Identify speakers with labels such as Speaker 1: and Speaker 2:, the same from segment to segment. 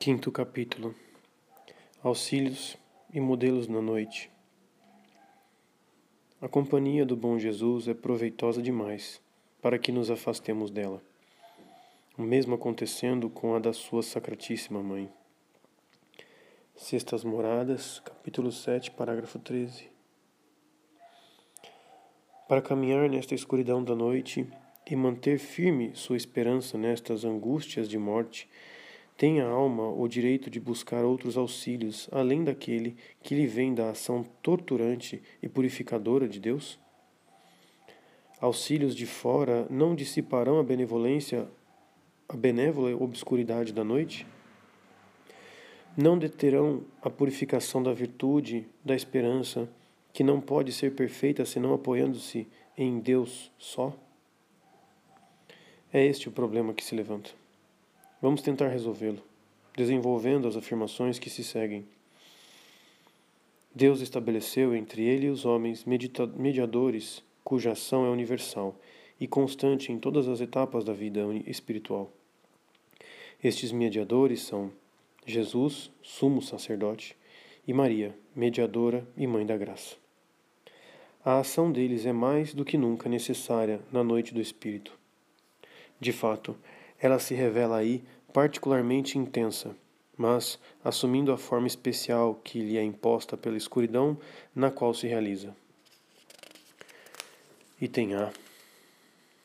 Speaker 1: Quinto capítulo Auxílios e modelos na noite. A companhia do bom Jesus é proveitosa demais para que nos afastemos dela. O mesmo acontecendo com a da sua Sacratíssima Mãe. Sextas Moradas, capítulo 7, parágrafo 13. Para caminhar nesta escuridão da noite e manter firme sua esperança nestas angústias de morte, tem a alma o direito de buscar outros auxílios além daquele que lhe vem da ação torturante e purificadora de Deus? Auxílios de fora não dissiparão a benevolência, a benévola obscuridade da noite? Não deterão a purificação da virtude, da esperança, que não pode ser perfeita senão apoiando-se em Deus só? É este o problema que se levanta. Vamos tentar resolvê-lo, desenvolvendo as afirmações que se seguem. Deus estabeleceu entre ele e os homens mediadores cuja ação é universal e constante em todas as etapas da vida espiritual. Estes mediadores são Jesus, sumo sacerdote, e Maria, mediadora e mãe da graça. A ação deles é mais do que nunca necessária na noite do Espírito. De fato, ela se revela aí particularmente intensa, mas assumindo a forma especial que lhe é imposta pela escuridão na qual se realiza. Item A.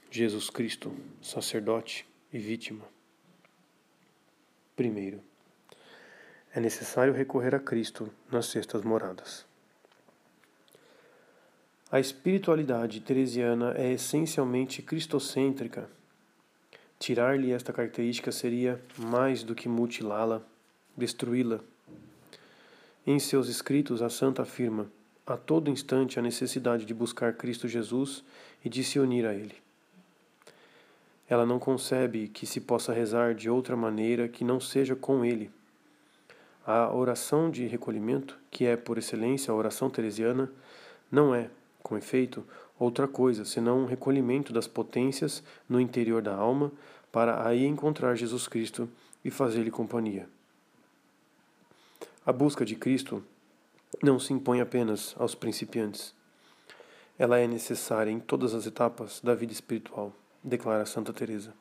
Speaker 1: Jesus Cristo, sacerdote e vítima. Primeiro, é necessário recorrer a Cristo nas sextas moradas. A espiritualidade teresiana é essencialmente cristocêntrica Tirar-lhe esta característica seria mais do que mutilá-la, destruí-la. Em seus escritos, a santa afirma a todo instante a necessidade de buscar Cristo Jesus e de se unir a Ele. Ela não concebe que se possa rezar de outra maneira que não seja com Ele. A oração de recolhimento, que é por excelência a oração teresiana, não é, com efeito, outra coisa senão um recolhimento das potências no interior da alma para aí encontrar Jesus Cristo e fazer-lhe companhia. A busca de Cristo não se impõe apenas aos principiantes. Ela é necessária em todas as etapas da vida espiritual, declara Santa Teresa.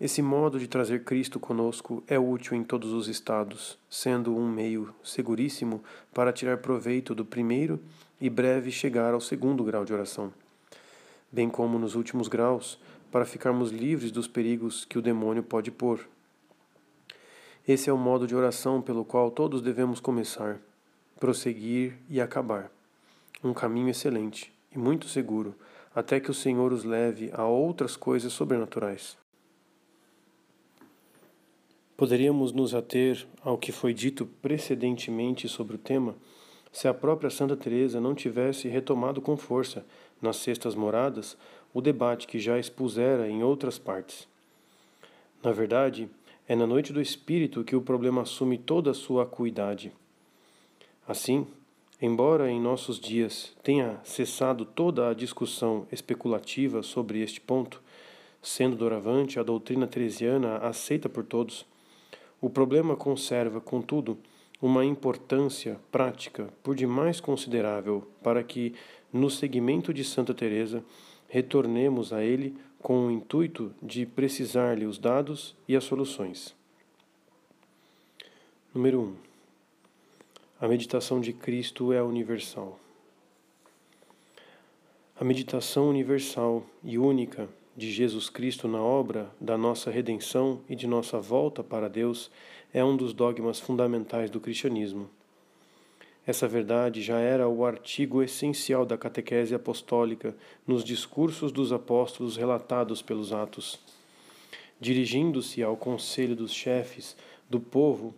Speaker 1: Esse modo de trazer Cristo conosco é útil em todos os estados, sendo um meio seguríssimo para tirar proveito do primeiro e breve chegar ao segundo grau de oração, bem como nos últimos graus, para ficarmos livres dos perigos que o demônio pode pôr. Esse é o modo de oração pelo qual todos devemos começar, prosseguir e acabar. Um caminho excelente e muito seguro, até que o Senhor os leve a outras coisas sobrenaturais. Poderíamos nos ater ao que foi dito precedentemente sobre o tema, se a própria Santa Teresa não tivesse retomado com força, nas sextas moradas, o debate que já expusera em outras partes. Na verdade, é na noite do espírito que o problema assume toda a sua acuidade. Assim, embora em nossos dias tenha cessado toda a discussão especulativa sobre este ponto, sendo doravante a doutrina teresiana aceita por todos, o problema conserva, contudo, uma importância prática por demais considerável para que, no seguimento de Santa Teresa, retornemos a ele com o intuito de precisar-lhe os dados e as soluções. Número 1. Um, a meditação de Cristo é universal. A meditação universal e única de Jesus Cristo na obra da nossa redenção e de nossa volta para Deus é um dos dogmas fundamentais do cristianismo. Essa verdade já era o artigo essencial da catequese apostólica nos discursos dos apóstolos relatados pelos Atos. Dirigindo-se ao conselho dos chefes do povo,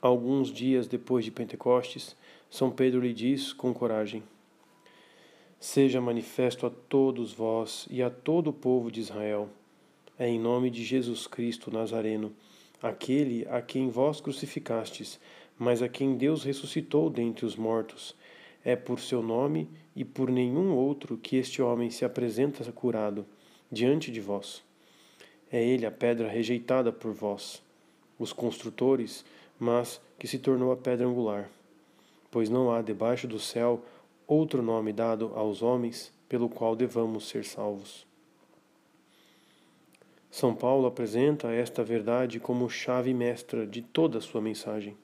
Speaker 1: alguns dias depois de Pentecostes, São Pedro lhe diz com coragem: seja manifesto a todos vós e a todo o povo de Israel. É em nome de Jesus Cristo Nazareno, aquele a quem vós crucificastes, mas a quem Deus ressuscitou dentre os mortos. É por seu nome e por nenhum outro que este homem se apresenta curado diante de vós. É ele a pedra rejeitada por vós, os construtores, mas que se tornou a pedra angular. Pois não há debaixo do céu outro nome dado aos homens pelo qual devamos ser salvos. São Paulo apresenta esta verdade como chave mestra de toda a sua mensagem.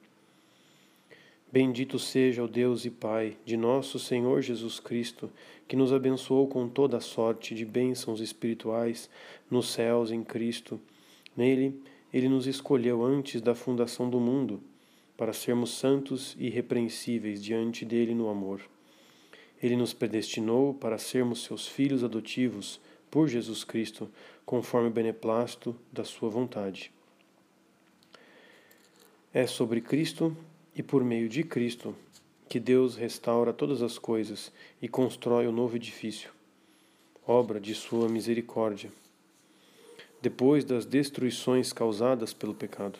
Speaker 1: Bendito seja o Deus e Pai de nosso Senhor Jesus Cristo, que nos abençoou com toda sorte de bênçãos espirituais nos céus em Cristo. Nele, ele nos escolheu antes da fundação do mundo, para sermos santos e irrepreensíveis diante dele no amor. Ele nos predestinou para sermos seus filhos adotivos por Jesus Cristo, conforme o beneplácito da sua vontade. É sobre Cristo e por meio de Cristo que Deus restaura todas as coisas e constrói o um novo edifício, obra de sua misericórdia, depois das destruições causadas pelo pecado.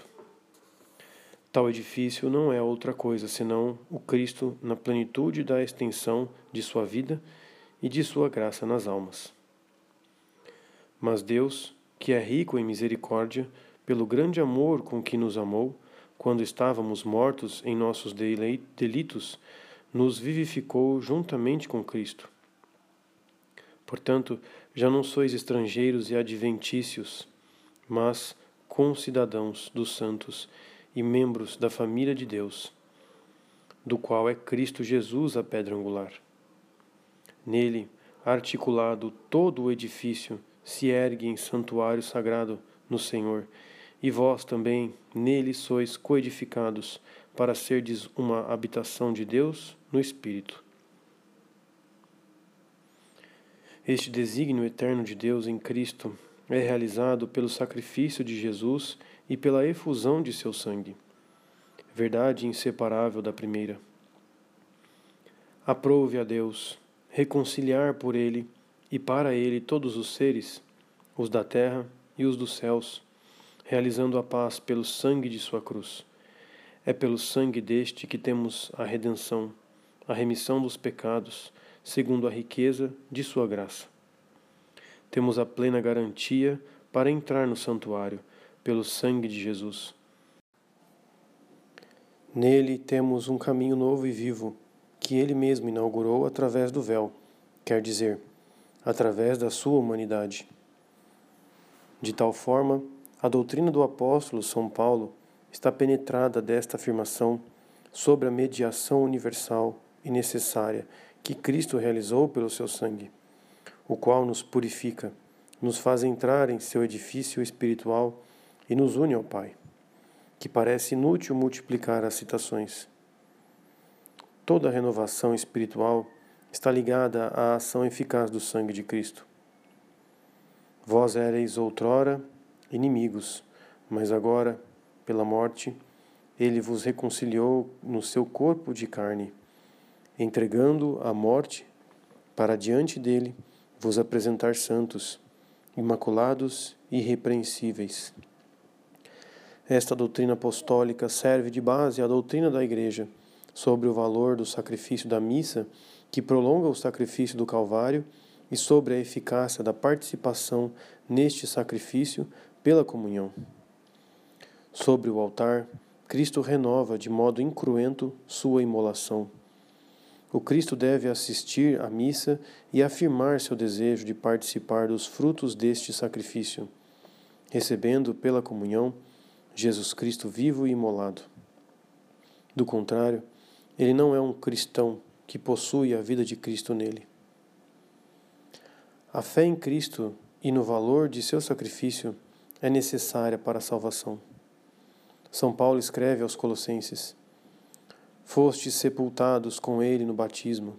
Speaker 1: Tal edifício não é outra coisa senão o Cristo na plenitude da extensão de sua vida e de sua graça nas almas. Mas Deus, que é rico em misericórdia, pelo grande amor com que nos amou, quando estávamos mortos em nossos delitos, nos vivificou juntamente com Cristo. Portanto, já não sois estrangeiros e adventícios, mas concidadãos dos santos e membros da família de Deus, do qual é Cristo Jesus a pedra angular. Nele, articulado todo o edifício, se ergue em santuário sagrado no Senhor, e vós também nele sois coedificados para serdes uma habitação de Deus no Espírito. Este desígnio eterno de Deus em Cristo é realizado pelo sacrifício de Jesus e pela efusão de seu sangue, verdade inseparável da primeira. Aprove a Deus reconciliar por ele e para ele todos os seres, os da terra e os dos céus, realizando a paz pelo sangue de sua cruz. É pelo sangue deste que temos a redenção, a remissão dos pecados, segundo a riqueza de sua graça. Temos a plena garantia para entrar no santuário, pelo sangue de Jesus. Nele temos um caminho novo e vivo, que ele mesmo inaugurou através do véu, quer dizer, através da sua humanidade. De tal forma, a doutrina do apóstolo São Paulo está penetrada desta afirmação sobre a mediação universal e necessária que Cristo realizou pelo seu sangue, o qual nos purifica, nos faz entrar em seu edifício espiritual e nos une ao Pai, que parece inútil multiplicar as citações. Toda renovação espiritual está ligada à ação eficaz do sangue de Cristo. Vós éreis outrora inimigos, mas agora, pela morte, ele vos reconciliou no seu corpo de carne, entregando a morte para diante dele vos apresentar santos, imaculados e irrepreensíveis. Esta doutrina apostólica serve de base à doutrina da Igreja sobre o valor do sacrifício da missa, que prolonga o sacrifício do Calvário, e sobre a eficácia da participação neste sacrifício pela comunhão. Sobre o altar, Cristo renova de modo incruento sua imolação. O Cristo deve assistir à missa e afirmar seu desejo de participar dos frutos deste sacrifício, recebendo pela comunhão Jesus Cristo vivo e imolado. Do contrário, ele não é um cristão que possui a vida de Cristo nele. A fé em Cristo e no valor de seu sacrifício é necessária para a salvação. São Paulo escreve aos Colossenses: Fostes sepultados com ele no batismo,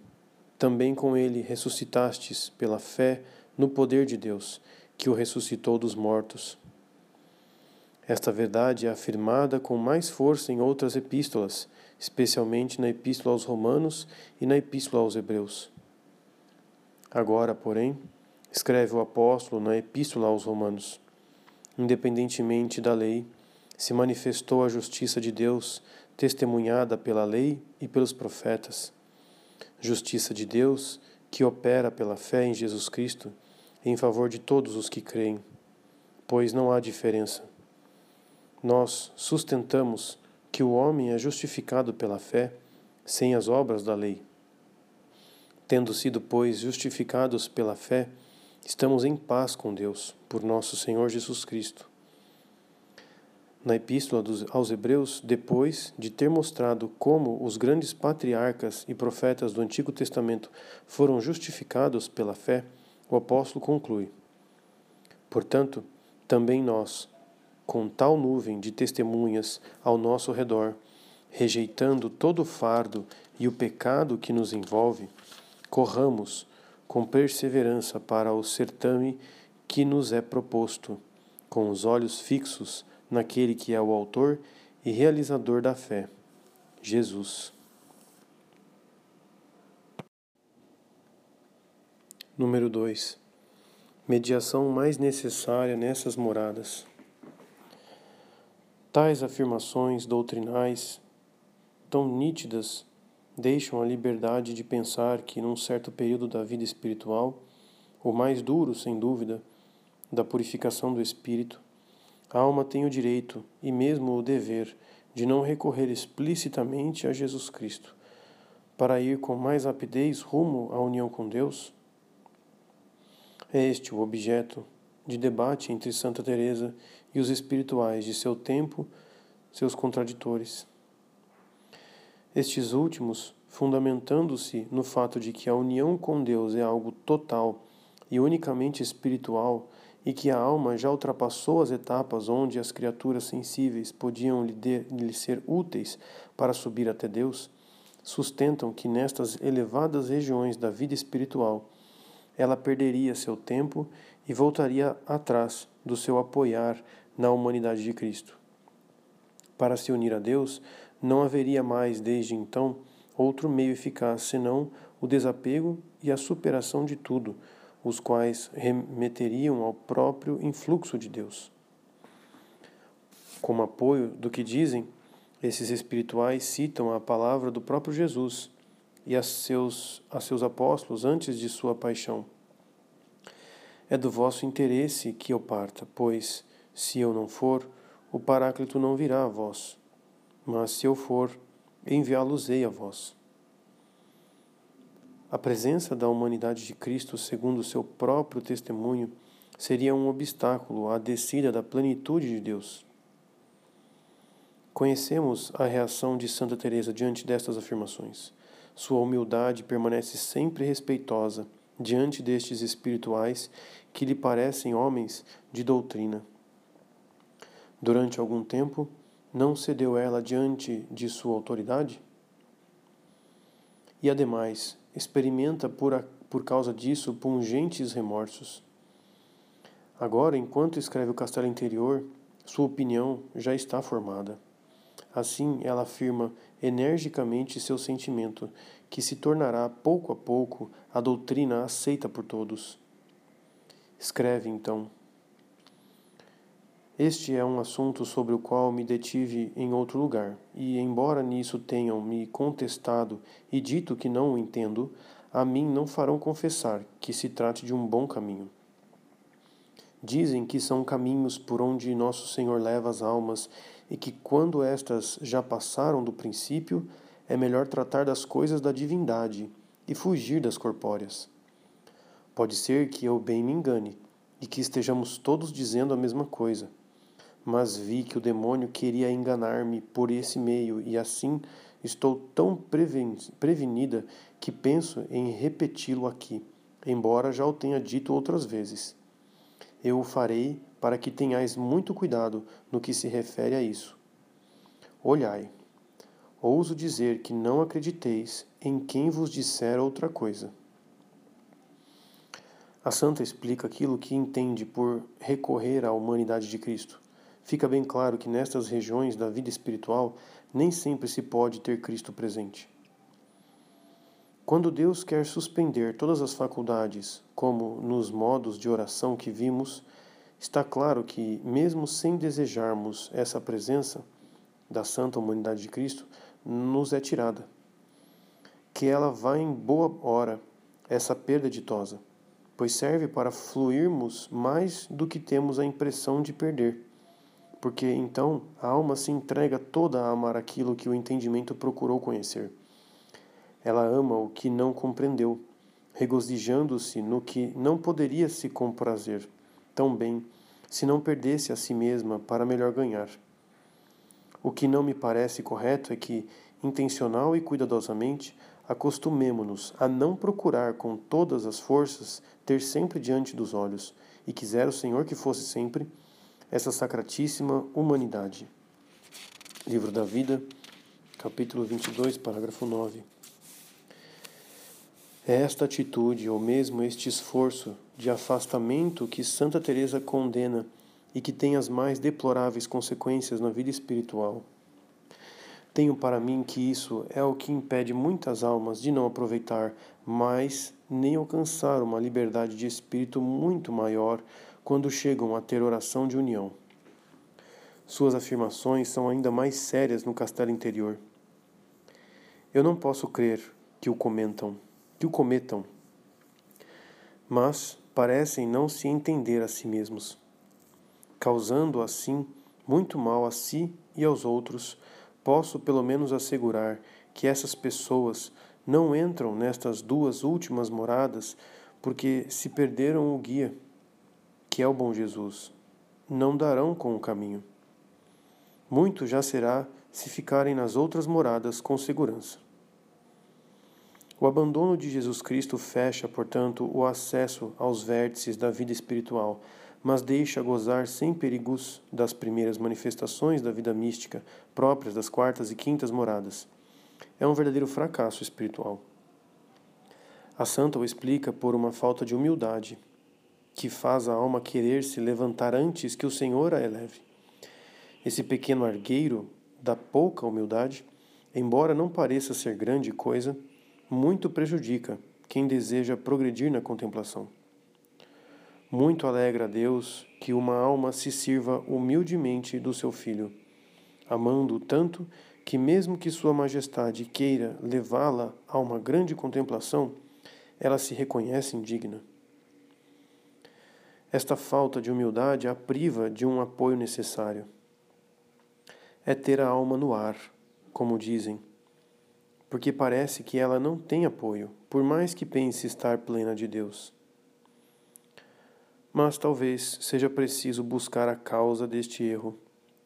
Speaker 1: também com ele ressuscitastes pela fé no poder de Deus, que o ressuscitou dos mortos. Esta verdade é afirmada com mais força em outras epístolas, especialmente na Epístola aos Romanos e na Epístola aos Hebreus. Agora, porém, escreve o apóstolo na Epístola aos Romanos: independentemente da lei, se manifestou a justiça de Deus, testemunhada pela lei e pelos profetas. Justiça de Deus que opera pela fé em Jesus Cristo em favor de todos os que creem, pois não há diferença. nós sustentamos que o homem é justificado pela fé sem as obras da lei. Tendo sido, pois, justificados pela fé, estamos em paz com Deus, por nosso Senhor Jesus Cristo. Na Epístola aos Hebreus, depois de ter mostrado como os grandes patriarcas e profetas do Antigo Testamento foram justificados pela fé, o apóstolo conclui: Portanto, também nós, com tal nuvem de testemunhas ao nosso redor, rejeitando todo o fardo e o pecado que nos envolve, corramos com perseverança para o certame que nos é proposto, com os olhos fixos naquele que é o Autor e realizador da fé, Jesus. Número 2. Mediação mais necessária nessas moradas. Tais afirmações doutrinais, tão nítidas, deixam a liberdade de pensar que, num certo período da vida espiritual, o mais duro, sem dúvida, da purificação do espírito, a alma tem o direito e mesmo o dever de não recorrer explicitamente a Jesus Cristo, para ir com mais rapidez rumo à união com Deus? É este o objeto de debate entre Santa Teresa e os espirituais de seu tempo, seus contraditores. Estes últimos, fundamentando-se no fato de que a união com Deus é algo total e unicamente espiritual, e que a alma já ultrapassou as etapas onde as criaturas sensíveis podiam lhe, de, lhe ser úteis para subir até Deus, sustentam que nestas elevadas regiões da vida espiritual ela perderia seu tempo e voltaria atrás do seu apoiar na humanidade de Cristo. Para se unir a Deus, não haveria mais, desde então, outro meio eficaz senão o desapego e a superação de tudo, os quais remeteriam ao próprio influxo de Deus. Como apoio do que dizem, esses espirituais citam a palavra do próprio Jesus e a seus, a seus apóstolos antes de sua paixão. É do vosso interesse que eu parta, pois, se eu não for, o Paráclito não virá a vós, mas se eu for, enviá-los-ei a vós. A presença da humanidade de Cristo, segundo o seu próprio testemunho, seria um obstáculo à descida da plenitude de Deus. Conhecemos a reação de Santa Teresa diante destas afirmações. Sua humildade permanece sempre respeitosa diante destes espirituais que lhe parecem homens de doutrina. Durante algum tempo, não cedeu ela diante de sua autoridade? E ademais, experimenta por, a, por causa disso pungentes remorsos. Agora, enquanto escreve o Castelo Interior, sua opinião já está formada. Assim, ela afirma energicamente seu sentimento, que se tornará pouco a pouco a doutrina aceita por todos. Escreve então. Este é um assunto sobre o qual me detive em outro lugar, e embora nisso tenham me contestado e dito que não o entendo, a mim não farão confessar que se trate de um bom caminho. Dizem que são caminhos por onde nosso Senhor leva as almas e que quando estas já passaram do princípio, é melhor tratar das coisas da divindade e fugir das corpóreas. Pode ser que eu bem me engane e que estejamos todos dizendo a mesma coisa, mas vi que o demônio queria enganar-me por esse meio e assim estou tão prevenida que penso em repeti-lo aqui, embora já o tenha dito outras vezes. Eu o farei para que tenhais muito cuidado no que se refere a isso. Olhai, ouso dizer que não acrediteis em quem vos disser outra coisa. A santa explica aquilo que entende por recorrer à humanidade de Cristo. Fica bem claro que nestas regiões da vida espiritual nem sempre se pode ter Cristo presente. Quando Deus quer suspender todas as faculdades, como nos modos de oração que vimos, está claro que, mesmo sem desejarmos essa presença da Santa Humanidade de Cristo, nos é tirada. Que ela vá em boa hora, essa perda ditosa, pois serve para fluirmos mais do que temos a impressão de perder, porque então a alma se entrega toda a amar aquilo que o entendimento procurou conhecer. Ela ama o que não compreendeu, regozijando-se no que não poderia se comprazer tão bem se não perdesse a si mesma para melhor ganhar. O que não me parece correto é que, intencional e cuidadosamente, acostumemo-nos a não procurar com todas as forças ter sempre diante dos olhos, e quiser o Senhor que fosse sempre, essa sacratíssima humanidade. Livro da Vida, capítulo 22, parágrafo 9. É esta atitude, ou mesmo este esforço de afastamento que Santa Teresa condena e que tem as mais deploráveis consequências na vida espiritual. Tenho para mim que isso é o que impede muitas almas de não aproveitar mais nem alcançar uma liberdade de espírito muito maior quando chegam a ter oração de união. Suas afirmações são ainda mais sérias no castelo interior. Eu não posso crer que o comentam que o cometam, mas parecem não se entender a si mesmos, causando assim muito mal a si e aos outros. Posso pelo menos assegurar que essas pessoas não entram nestas duas últimas moradas porque se perderam o guia, que é o bom Jesus. Não darão com o caminho. Muito já será se ficarem nas outras moradas com segurança. O abandono de Jesus Cristo fecha, portanto, o acesso aos vértices da vida espiritual, mas deixa gozar sem perigos das primeiras manifestações da vida mística, próprias das quartas e quintas moradas. É um verdadeiro fracasso espiritual. A santa o explica por uma falta de humildade, que faz a alma querer se levantar antes que o Senhor a eleve. Esse pequeno argueiro da pouca humildade, embora não pareça ser grande coisa, muito prejudica quem deseja progredir na contemplação. Muito alegra a Deus que uma alma se sirva humildemente do seu filho, amando-o tanto que, mesmo que Sua Majestade queira levá-la a uma grande contemplação, ela se reconhece indigna. Esta falta de humildade a priva de um apoio necessário. É ter a alma no ar, como dizem porque parece que ela não tem apoio, por mais que pense estar plena de Deus. Mas talvez seja preciso buscar a causa deste erro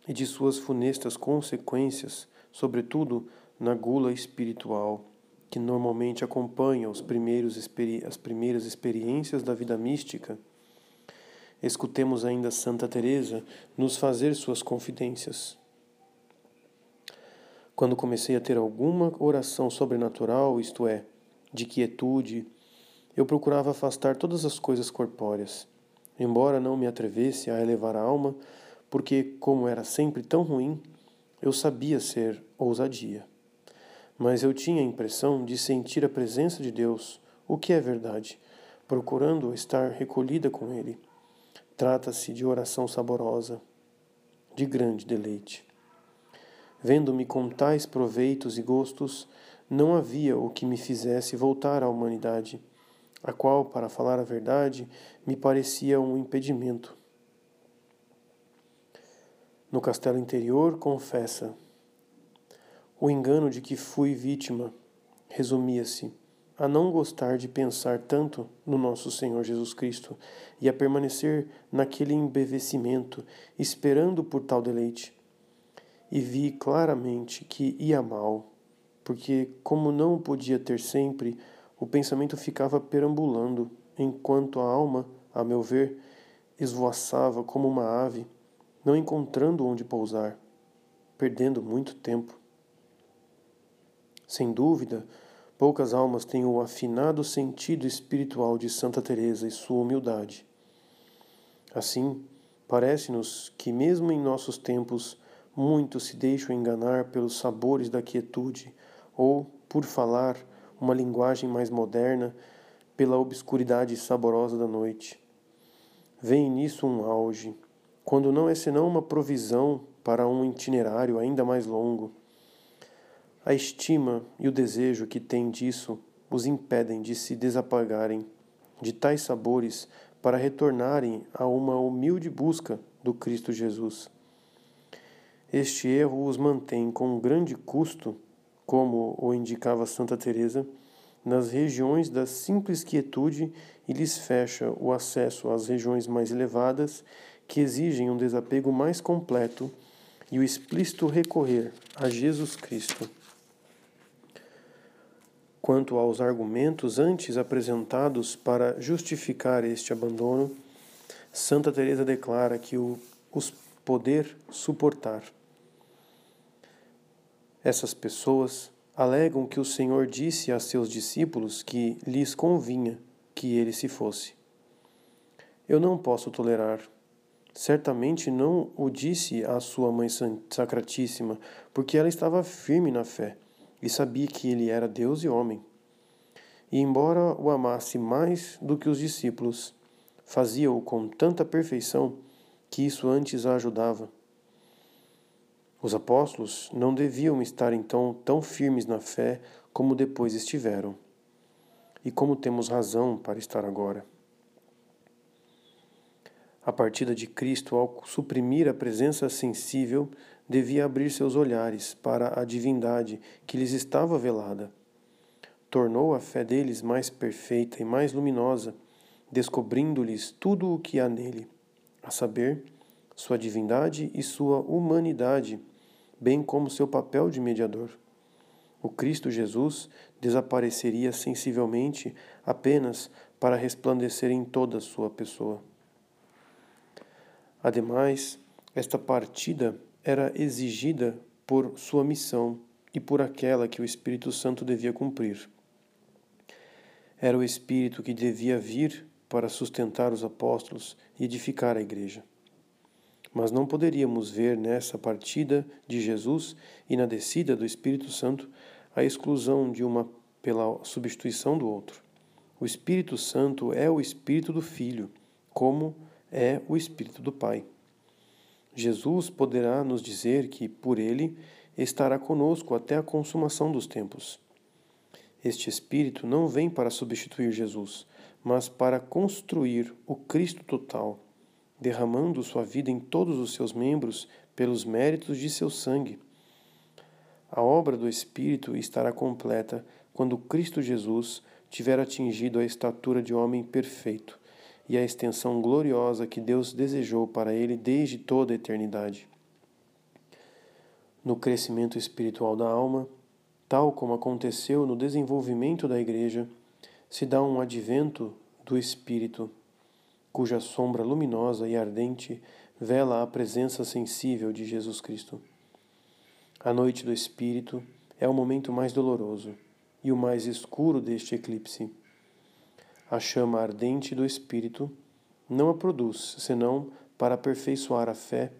Speaker 1: e de suas funestas consequências, sobretudo na gula espiritual que normalmente acompanha os primeiros as primeiras experiências da vida mística. Escutemos ainda Santa Teresa nos fazer suas confidências. Quando comecei a ter alguma oração sobrenatural, isto é, de quietude, eu procurava afastar todas as coisas corpóreas, embora não me atrevesse a elevar a alma, porque, como era sempre tão ruim, eu sabia ser ousadia. Mas eu tinha a impressão de sentir a presença de Deus, o que é verdade, procurando estar recolhida com Ele. Trata-se de oração saborosa, de grande deleite. Vendo-me com tais proveitos e gostos, não havia o que me fizesse voltar à humanidade, a qual, para falar a verdade, me parecia um impedimento. No castelo interior, confessa. O engano de que fui vítima resumia-se a não gostar de pensar tanto no nosso Senhor Jesus Cristo e a permanecer naquele embevecimento, esperando por tal deleite e vi claramente que ia mal, porque, como não podia ter sempre, o pensamento ficava perambulando, enquanto a alma, a meu ver, esvoaçava como uma ave, não encontrando onde pousar, perdendo muito tempo. Sem dúvida, poucas almas têm o afinado sentido espiritual de Santa Teresa e sua humildade. Assim, parece-nos que mesmo em nossos tempos Muitos se deixam enganar pelos sabores da quietude, ou, por falar uma linguagem mais moderna, pela obscuridade saborosa da noite. Vem nisso um auge, quando não é senão uma provisão para um itinerário ainda mais longo. A estima e o desejo que têm disso os impedem de se desapagarem de tais sabores para retornarem a uma humilde busca do Cristo Jesus. Este erro os mantém com grande custo, como o indicava Santa Teresa, nas regiões da simples quietude e lhes fecha o acesso às regiões mais elevadas que exigem um desapego mais completo e o explícito recorrer a Jesus Cristo. Quanto aos argumentos antes apresentados para justificar este abandono, Santa Teresa declara que o os poder suportar. Essas pessoas alegam que o Senhor disse a seus discípulos que lhes convinha que ele se fosse. Eu não posso tolerar. Certamente não o disse à sua mãe sacratíssima, porque ela estava firme na fé e sabia que ele era Deus e homem. E embora o amasse mais do que os discípulos, fazia-o com tanta perfeição que isso antes a ajudava. Os apóstolos não deviam estar então tão firmes na fé como depois estiveram, e como temos razão para estar agora. A partida de Cristo, ao suprimir a presença sensível, devia abrir seus olhares para a divindade que lhes estava velada. Tornou a fé deles mais perfeita e mais luminosa, descobrindo-lhes tudo o que há nele a saber, sua divindade e sua humanidade, bem como seu papel de mediador. O Cristo Jesus desapareceria sensivelmente apenas para resplandecer em toda sua pessoa. Ademais, esta partida era exigida por sua missão e por aquela que o Espírito Santo devia cumprir. Era o Espírito que devia vir para sustentar os apóstolos e edificar a igreja. Mas não poderíamos ver nessa partida de Jesus e na descida do Espírito Santo a exclusão de uma pela substituição do outro. O Espírito Santo é o Espírito do Filho, como é o Espírito do Pai. Jesus poderá nos dizer que, por ele, estará conosco até a consumação dos tempos. Este Espírito não vem para substituir Jesus, mas para construir o Cristo total, derramando sua vida em todos os seus membros pelos méritos de seu sangue. A obra do Espírito estará completa quando Cristo Jesus tiver atingido a estatura de homem perfeito e a extensão gloriosa que Deus desejou para ele desde toda a eternidade. No crescimento espiritual da alma, tal como aconteceu no desenvolvimento da Igreja, se dá um advento do Espírito, cuja sombra luminosa e ardente vela a presença sensível de Jesus Cristo. A noite do Espírito é o momento mais doloroso e o mais escuro deste eclipse. A chama ardente do Espírito não a produz senão para aperfeiçoar a fé,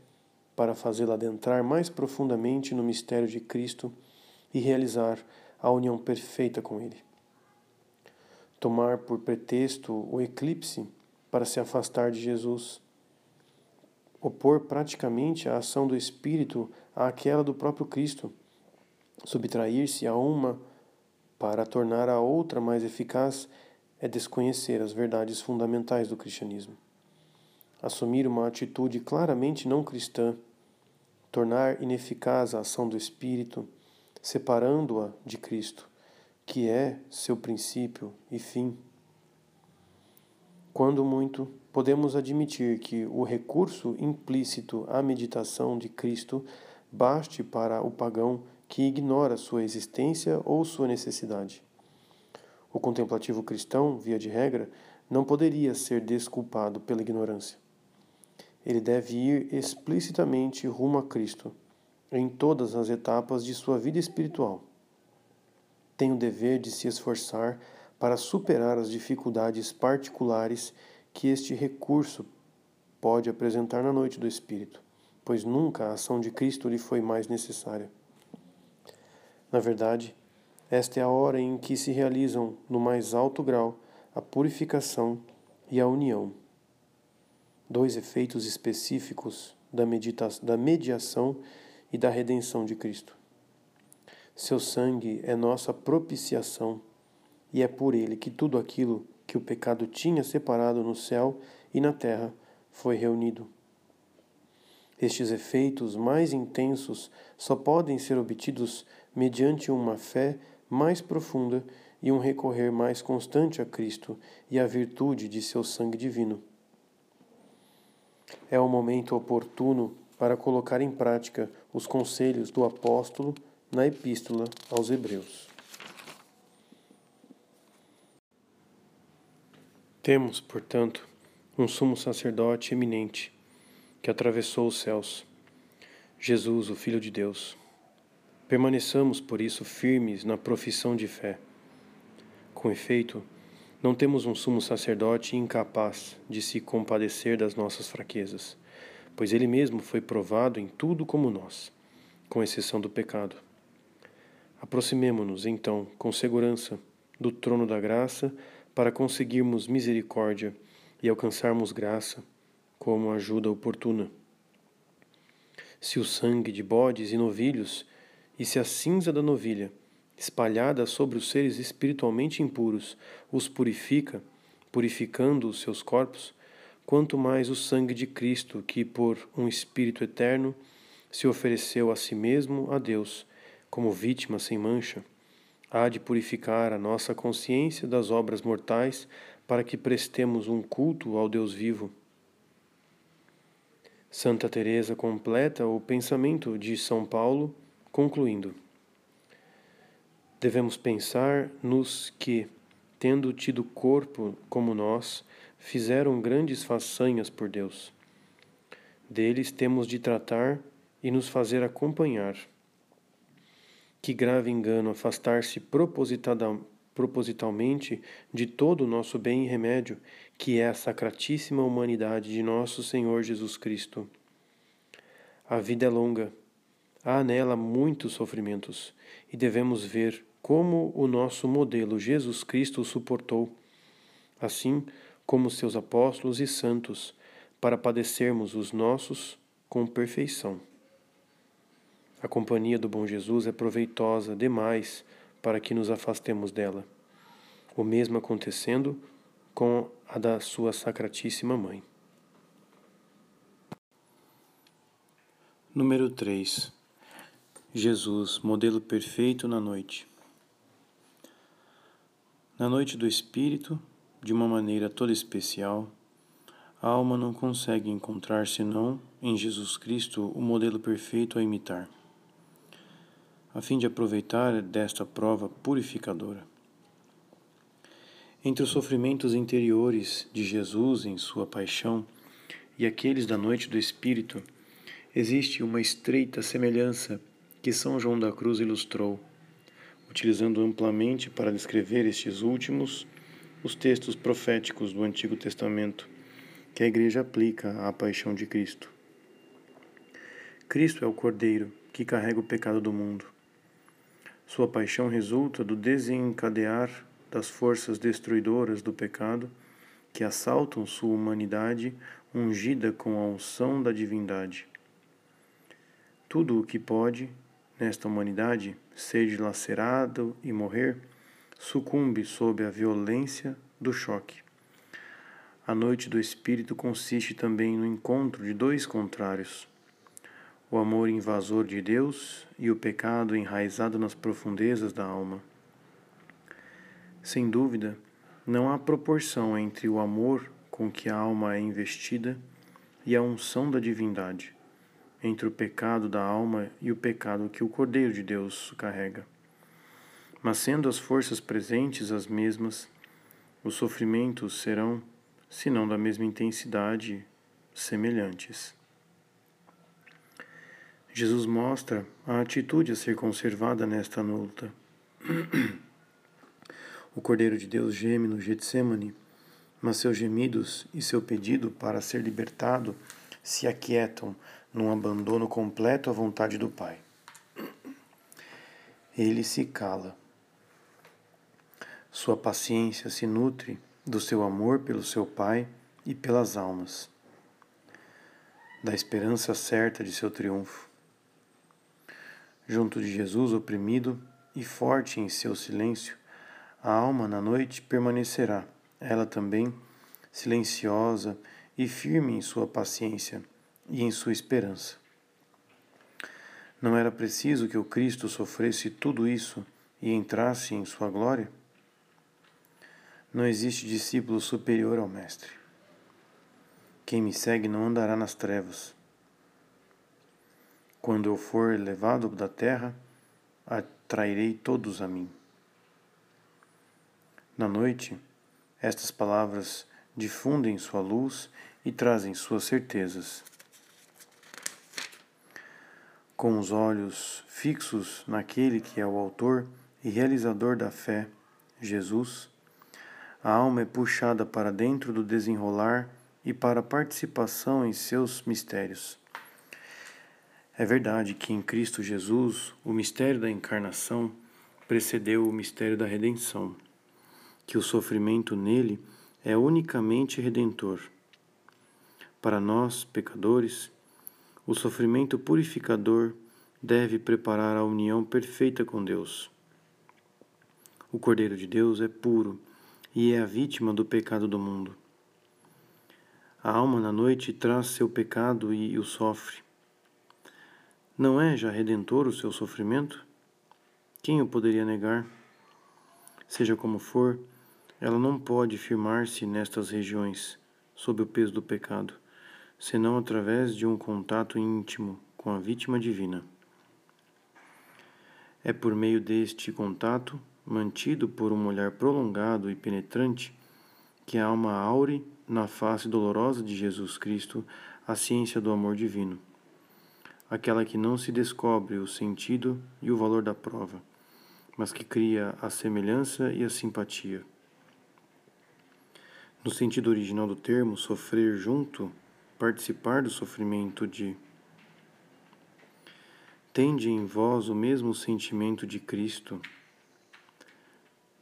Speaker 1: para fazê-la adentrar mais profundamente no mistério de Cristo e realizar a união perfeita com Ele. Tomar por pretexto o eclipse para se afastar de Jesus, opor praticamente a ação do Espírito àquela do próprio Cristo, subtrair-se a uma para tornar a outra mais eficaz é desconhecer as verdades fundamentais do cristianismo. Assumir uma atitude claramente não cristã, tornar ineficaz a ação do Espírito, separando-a de Cristo que é seu princípio e fim. Quando muito, podemos admitir que o recurso implícito à meditação de Cristo baste para o pagão que ignora sua existência ou sua necessidade. O contemplativo cristão, via de regra, não poderia ser desculpado pela ignorância. Ele deve ir explicitamente rumo a Cristo, em todas as etapas de sua vida espiritual tem o dever de se esforçar para superar as dificuldades particulares que este recurso pode apresentar na noite do Espírito, pois nunca a ação de Cristo lhe foi mais necessária. Na verdade, esta é a hora em que se realizam, no mais alto grau, a purificação e a união. Dois efeitos específicos da, da mediação e da redenção de Cristo. Seu sangue é nossa propiciação, e é por ele que tudo aquilo que o pecado tinha separado no céu e na terra foi reunido. Estes efeitos mais intensos só podem ser obtidos mediante uma fé mais profunda e um recorrer mais constante a Cristo e à virtude de seu sangue divino. É o momento oportuno para colocar em prática os conselhos do apóstolo na Epístola aos Hebreus. Temos, portanto, um sumo sacerdote eminente que atravessou os céus, Jesus, o Filho de Deus. Permaneçamos, por isso, firmes na profissão de fé. Com efeito, não temos um sumo sacerdote incapaz de se compadecer das nossas fraquezas, pois ele mesmo foi provado em tudo como nós, com exceção do pecado. Aproximemo-nos, então, com segurança do trono da graça para conseguirmos misericórdia e alcançarmos graça como ajuda oportuna. Se o sangue de bodes e novilhos e se a cinza da novilha, espalhada sobre os seres espiritualmente impuros, os purifica, purificando os seus corpos, quanto mais o sangue de Cristo, que por um Espírito eterno se ofereceu a si mesmo a Deus, como vítima sem mancha, há de purificar a nossa consciência das obras mortais para que prestemos um culto ao Deus vivo. Santa Teresa completa o pensamento de São Paulo, concluindo: Devemos pensar nos que, tendo tido corpo como nós, fizeram grandes façanhas por Deus. Deles temos de tratar e nos fazer acompanhar. Que grave engano afastar-se propositalmente de todo o nosso bem e remédio, que é a sacratíssima humanidade de nosso Senhor Jesus Cristo. A vida é longa, há nela muitos sofrimentos, e devemos ver como o nosso modelo Jesus Cristo suportou, assim como seus apóstolos e santos, para padecermos os nossos com perfeição. A companhia do bom Jesus é proveitosa demais para que nos afastemos dela. O mesmo acontecendo com a da sua Sacratíssima Mãe. Número 3 Jesus, modelo perfeito na noite. Na noite do Espírito, de uma maneira toda especial, a alma não consegue encontrar senão em Jesus Cristo o modelo perfeito a imitar a fim de aproveitar desta prova purificadora. Entre os sofrimentos interiores de Jesus em sua paixão e aqueles da noite do Espírito, existe uma estreita semelhança que São João da Cruz ilustrou, utilizando amplamente para descrever estes últimos os textos proféticos do Antigo Testamento que a Igreja aplica à paixão de Cristo. Cristo é o Cordeiro que carrega o pecado do mundo. Sua paixão resulta do desencadear das forças destruidoras do pecado que assaltam sua humanidade ungida com a unção da divindade. Tudo o que pode, nesta humanidade, ser dilacerado e morrer, sucumbe sob a violência do choque. A noite do espírito consiste também no encontro de dois contrários o amor invasor de Deus e o pecado enraizado nas profundezas da alma. Sem dúvida, não há proporção entre o amor com que a alma é investida e a unção da divindade, entre o pecado da alma e o pecado que o Cordeiro de Deus carrega. Mas sendo as forças presentes as mesmas, os sofrimentos serão, se não da mesma intensidade, semelhantes. Jesus mostra a atitude a ser conservada nesta luta. O Cordeiro de Deus geme no Getsemane, mas seus gemidos e seu pedido para ser libertado se aquietam num abandono completo à vontade do Pai. Ele se cala. Sua paciência se nutre do seu amor pelo seu Pai e pelas almas, da esperança certa de seu triunfo junto de Jesus oprimido e forte em seu silêncio, a alma na noite permanecerá, ela também, silenciosa e firme em sua paciência, e em sua esperança. Não era preciso que o Cristo sofresse tudo isso e entrasse em sua glória? Não existe discípulo superior ao Mestre. Quem me segue não andará nas trevas. Quando eu for elevado da terra, atrairei todos a mim. Na noite, estas palavras difundem sua luz e trazem suas certezas. Com os olhos fixos naquele que é o Autor e Realizador da fé, Jesus, a alma é puxada para dentro do desenrolar e para a participação em seus mistérios. É verdade que em Cristo Jesus o mistério da encarnação precedeu o mistério da redenção, que o sofrimento nele é unicamente redentor. Para nós, pecadores, o sofrimento purificador deve preparar a união perfeita com Deus. O Cordeiro de Deus é puro e é a vítima do pecado do mundo. A alma na noite traz seu pecado e o sofre. Não é já redentor o seu sofrimento? Quem o poderia negar? Seja como for, ela não pode firmar-se nestas regiões, sob o peso do pecado senão através de um contato íntimo com a vítima divina. É por meio deste contato, mantido por um olhar prolongado e penetrante, que a alma aure na face dolorosa de Jesus Cristo a ciência do amor divino, aquela que não se descobre o sentido e o valor da prova, mas que cria a semelhança e a simpatia. No sentido original do termo, sofrer junto participar do sofrimento de. Tende em vós o mesmo sentimento de Cristo,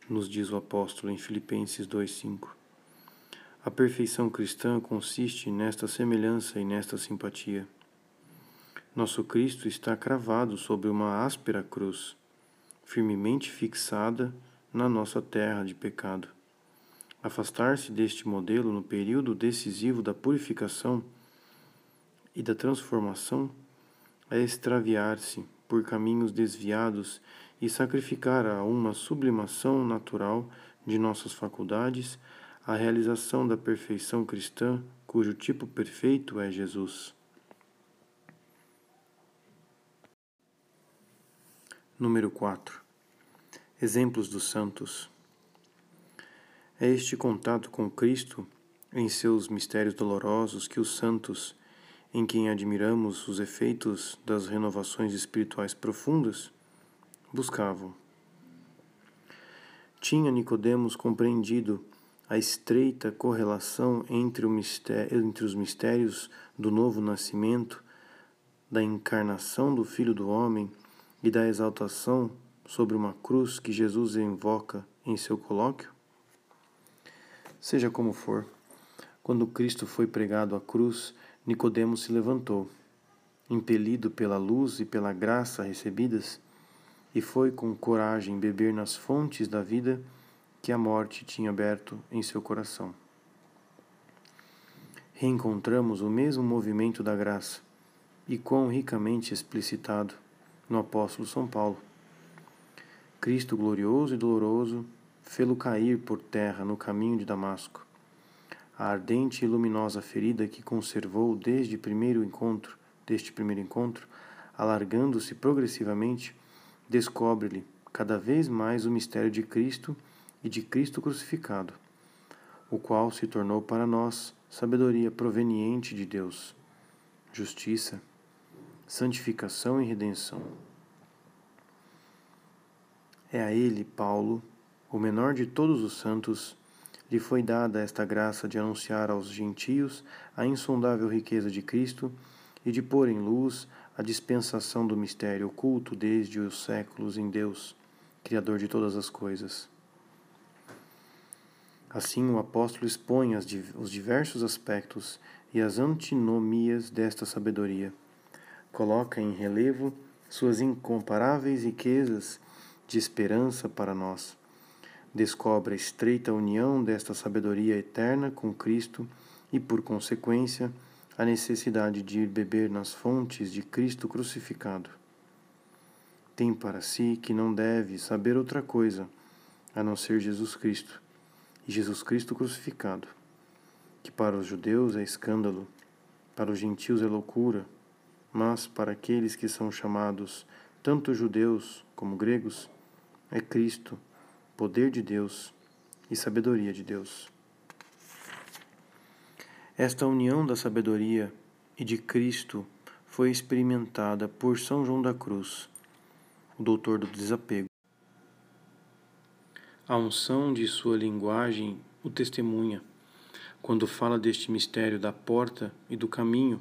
Speaker 1: nos diz o apóstolo em Filipenses 2,5. A perfeição cristã consiste nesta semelhança e nesta simpatia. Nosso Cristo está cravado sobre uma áspera cruz, firmemente fixada na nossa terra de pecado. Afastar-se deste modelo no período decisivo da purificação e da transformação é extraviar-se por caminhos desviados e sacrificar a uma sublimação natural de nossas faculdades a realização da perfeição cristã, cujo tipo perfeito é Jesus. Número 4. Exemplos dos santos. É este contato com Cristo em seus mistérios dolorosos que os santos, em quem admiramos os efeitos das renovações espirituais profundas, buscavam. Tinha Nicodemos compreendido a estreita correlação entre, mistério, entre os mistérios do novo nascimento, da encarnação do Filho do Homem e da exaltação sobre uma cruz que Jesus invoca em seu colóquio? Seja como for, quando Cristo foi pregado à cruz, Nicodemos se levantou, impelido pela luz e pela graça recebidas, e foi com coragem beber nas fontes da vida que a morte tinha aberto em seu coração. Reencontramos o mesmo movimento da graça, e quão ricamente explicitado no apóstolo São Paulo. Cristo glorioso e doloroso fê-lo cair por terra no caminho de Damasco. A ardente e luminosa ferida que conservou desde primeiro encontro, deste primeiro encontro, alargando-se progressivamente, descobre-lhe cada vez mais o mistério de Cristo e de Cristo crucificado, o qual se tornou para nós sabedoria proveniente de Deus, justiça, santificação e redenção. É a ele, Paulo, o menor de todos os santos, lhe foi dada esta graça de anunciar aos gentios a insondável riqueza de Cristo e de pôr em luz a dispensação do mistério oculto desde os séculos em Deus, Criador de todas as coisas. Assim, o apóstolo expõe os diversos aspectos e as antinomias desta sabedoria. Coloca em relevo suas incomparáveis riquezas de esperança para nós descobre a estreita união desta sabedoria eterna com Cristo e, por consequência, a necessidade de ir beber nas fontes de Cristo crucificado. Tem para si que não deve saber outra coisa a não ser Jesus Cristo e Jesus Cristo crucificado, que para os judeus é escândalo, para os gentios é loucura, mas para aqueles que são chamados tanto judeus como gregos é Cristo, poder de Deus e sabedoria de Deus. Esta união da sabedoria e de Cristo foi experimentada por São João da Cruz, o doutor do desapego. A unção de sua linguagem o testemunha, quando fala deste mistério da porta e do caminho,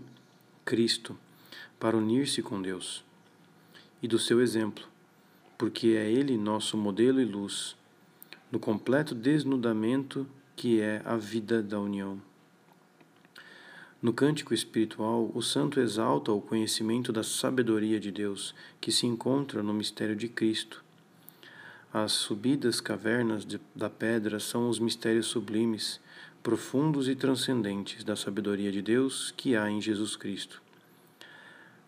Speaker 1: Cristo, para unir-se com Deus, e do seu exemplo, porque é Ele nosso modelo e luz, no completo desnudamento que é a vida da união. No cântico espiritual, o santo exalta o conhecimento da sabedoria de Deus que se encontra no mistério de Cristo. As subidas cavernas de, da pedra são os mistérios sublimes, profundos e transcendentes da sabedoria de Deus que há em Jesus Cristo.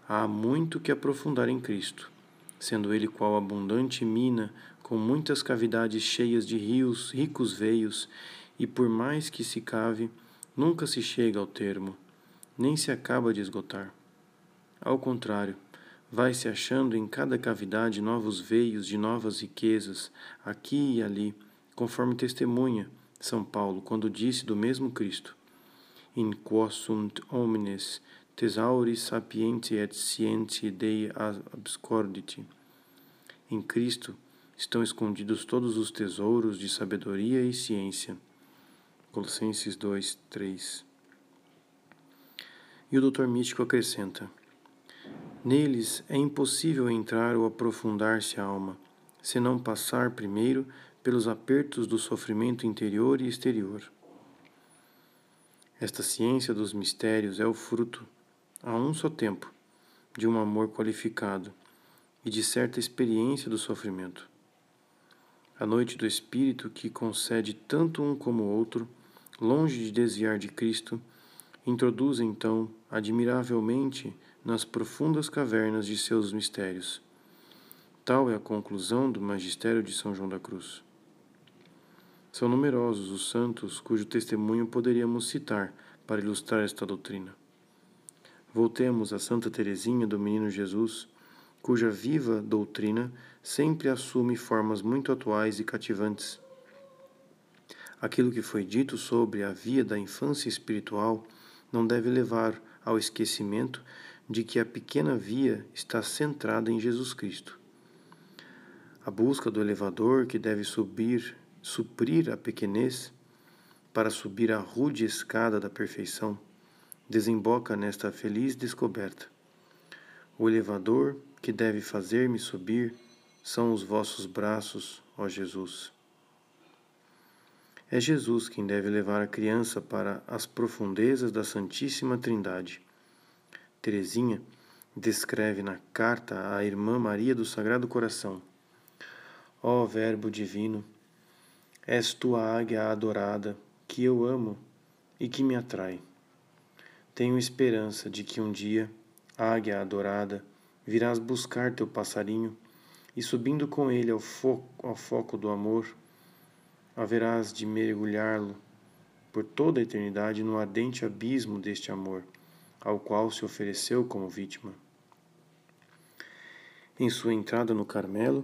Speaker 1: Há muito que aprofundar em Cristo, sendo Ele qual abundante mina com muitas cavidades cheias de rios, ricos veios, e por mais que se cave, nunca se chega ao termo, nem se acaba de esgotar. Ao contrário, vai se achando em cada cavidade novos veios de novas riquezas, aqui e ali, conforme testemunha São Paulo quando disse do mesmo Cristo: In quo sunt homines thesauris sapienti et scientiae Dei abscorditi. Em Cristo estão escondidos todos os tesouros de sabedoria e ciência. Colossenses 2, 3. E o doutor místico acrescenta: Neles é impossível entrar ou aprofundar-se a alma, se não passar primeiro pelos apertos do sofrimento interior e exterior. Esta ciência dos mistérios é o fruto, a um só tempo, de um amor qualificado e de certa experiência do sofrimento. A noite do Espírito, que concede tanto um como outro, longe de desviar de Cristo, introduz então, admiravelmente, nas profundas cavernas de seus mistérios. Tal é a conclusão do magistério de São João da Cruz. São numerosos os santos cujo testemunho poderíamos citar para ilustrar esta doutrina. Voltemos a Santa Teresinha do Menino Jesus, cuja viva doutrina sempre assume formas muito atuais e cativantes aquilo que foi dito sobre a via da infância espiritual não deve levar ao esquecimento de que a pequena via está centrada em Jesus Cristo. A busca do elevador que deve subir, suprir a pequenez, para subir a rude escada da perfeição, desemboca nesta feliz descoberta. O elevador que deve fazer-me subir são os vossos braços, ó Jesus. É Jesus quem deve levar a criança para as profundezas da Santíssima Trindade. Teresinha descreve na carta à irmã Maria do Sagrado Coração: Ó Verbo divino, és tua águia adorada, que eu amo e que me atrai. Tenho esperança de que um dia, águia adorada, virás buscar teu passarinho e subindo com ele ao foco, ao foco do amor, haverás de mergulhá-lo por toda a eternidade no ardente abismo deste amor, ao qual se ofereceu como vítima. Em sua entrada no Carmelo,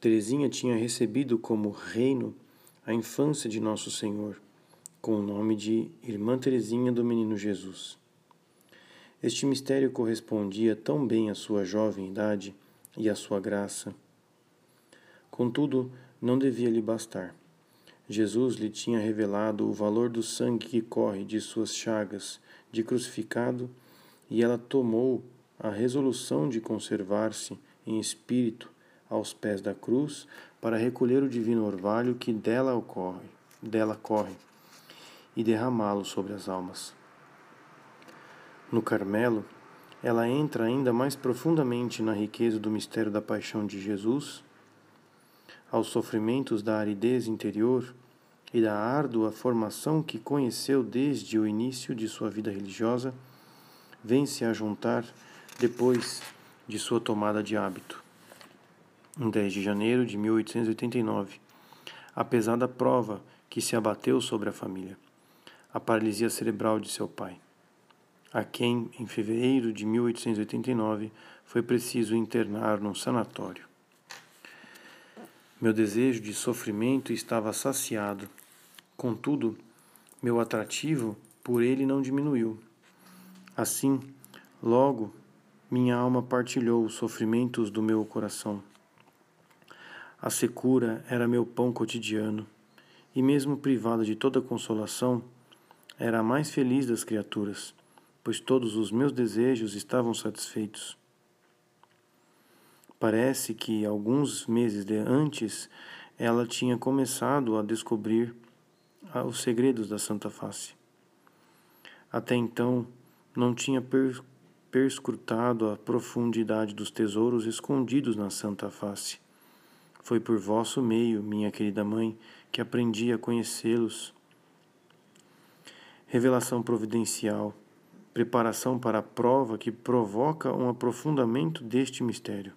Speaker 1: Teresinha tinha recebido como reino a infância de Nosso Senhor, com o nome de Irmã Teresinha do Menino Jesus. Este mistério correspondia tão bem à sua jovem idade e à sua graça. Contudo, não devia lhe bastar. Jesus lhe tinha revelado o valor do sangue que corre de suas chagas de crucificado e ela tomou a resolução de conservar-se em espírito aos pés da cruz para recolher o divino orvalho que dela ocorre, dela corre e derramá-lo sobre as almas. No Carmelo, ela entra ainda mais profundamente na riqueza do mistério da paixão de Jesus aos sofrimentos da aridez interior e da árdua formação que conheceu desde o início de sua vida religiosa, vem-se a juntar depois de sua tomada de hábito. Em 10 de janeiro de 1889, a pesada prova que se abateu sobre a família, a paralisia cerebral de seu pai, a quem, em fevereiro de 1889, foi preciso internar num sanatório. Meu desejo de sofrimento estava saciado, contudo, meu atrativo por ele não diminuiu. Assim, logo, minha alma partilhou os sofrimentos do meu coração. A secura era meu pão cotidiano, e mesmo privada de toda consolação, era a mais feliz das criaturas, pois todos os meus desejos estavam satisfeitos. Parece que alguns meses de antes ela tinha começado a descobrir os segredos da Santa Face. Até então, não tinha per perscrutado a profundidade dos tesouros escondidos na Santa Face. Foi por vosso meio, minha querida mãe, que aprendi a conhecê-los. Revelação providencial, preparação para a prova que provoca um aprofundamento deste mistério.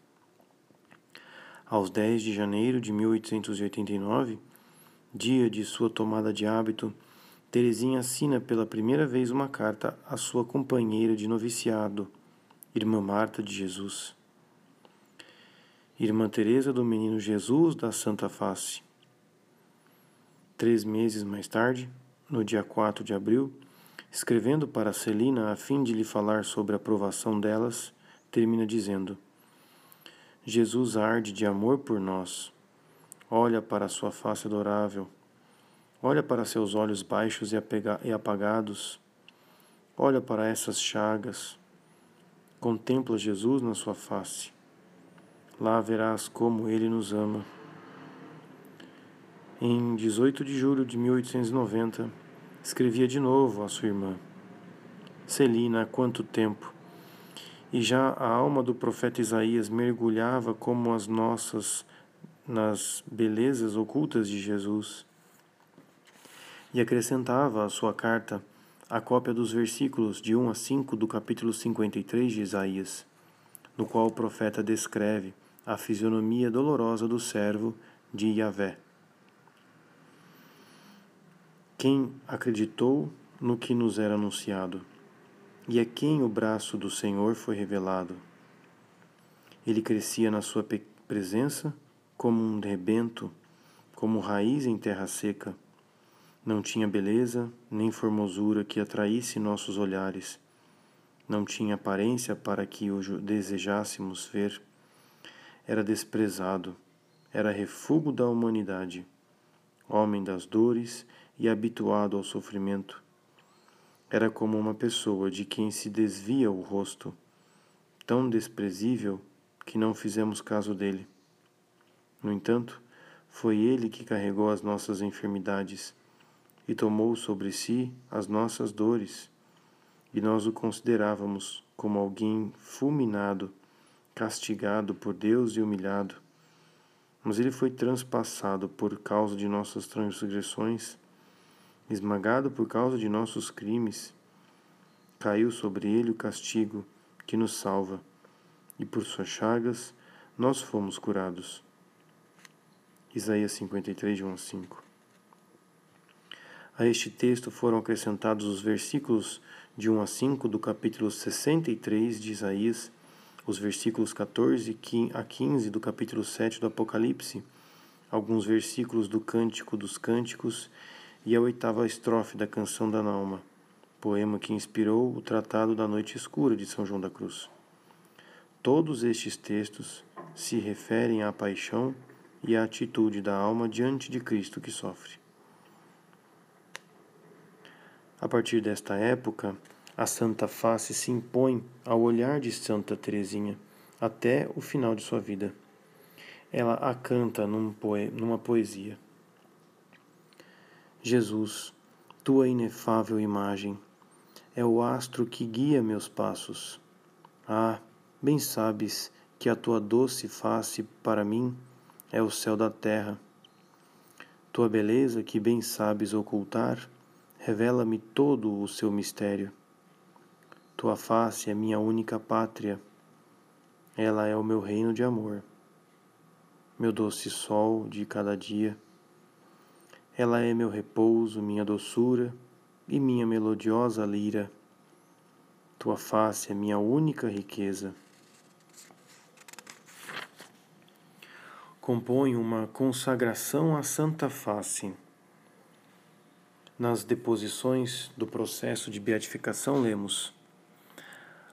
Speaker 1: Aos 10 de janeiro de 1889, dia de sua tomada de hábito, Terezinha assina pela primeira vez uma carta à sua companheira de noviciado, Irmã Marta de Jesus. Irmã Teresa do Menino Jesus da Santa Face. Três meses mais tarde, no dia 4 de abril, escrevendo para Celina a fim de lhe falar sobre a provação delas, termina dizendo: Jesus arde de amor por nós. Olha para sua face adorável Olha para seus olhos baixos e apagados. Olha para essas chagas. Contempla Jesus na sua face. Lá verás como ele nos ama. Em 18 de julho de 1890, escrevia de novo a sua irmã. Celina, há quanto tempo? E já a alma do profeta Isaías mergulhava como as nossas nas belezas ocultas de Jesus e acrescentava à sua carta a cópia dos versículos de 1 a 5 do capítulo 53 de Isaías, no qual o profeta descreve a fisionomia dolorosa do servo de Yahvé. Quem acreditou no que nos era anunciado, e a quem o braço do Senhor foi revelado. Ele crescia na sua presença como um rebento, como raiz em terra seca não tinha beleza nem formosura que atraísse nossos olhares. Não tinha aparência para que o desejássemos ver. Era desprezado, era refúgio da humanidade, homem das dores e habituado ao sofrimento. Era como uma pessoa de quem se desvia o rosto, tão desprezível que não fizemos caso dele. No entanto, foi ele que carregou as nossas enfermidades e tomou sobre si as nossas dores, e nós o considerávamos como alguém fulminado, castigado por Deus e humilhado. Mas ele foi transpassado por causa de nossas transgressões, esmagado por causa de nossos crimes. Caiu sobre ele o castigo que nos salva, e por suas chagas nós fomos curados. Isaías 53, de 1 a 5. A este texto foram acrescentados os versículos de 1 a 5 do capítulo 63 de Isaías, os versículos 14 a 15 do capítulo 7 do Apocalipse, alguns versículos do Cântico dos Cânticos e a oitava estrofe da Canção da Nalma, poema que inspirou o Tratado da Noite Escura de São João da Cruz. Todos estes textos se referem à paixão e à atitude da alma diante de Cristo que sofre. A partir desta época, a Santa Face se impõe ao olhar de Santa Teresinha até o final de sua vida. Ela a canta num poe numa poesia. Jesus, tua inefável imagem, é o astro que guia meus passos. Ah, bem sabes que a tua doce face para mim é o céu da terra. Tua beleza que bem sabes ocultar revela-me todo o seu mistério. Tua face é minha única pátria, ela é o meu reino de amor, meu doce sol de cada dia. Ela é meu repouso, minha doçura e minha melodiosa lira. Tua face é minha única riqueza. Compõe uma consagração à Santa Face. Nas deposições do processo de beatificação lemos: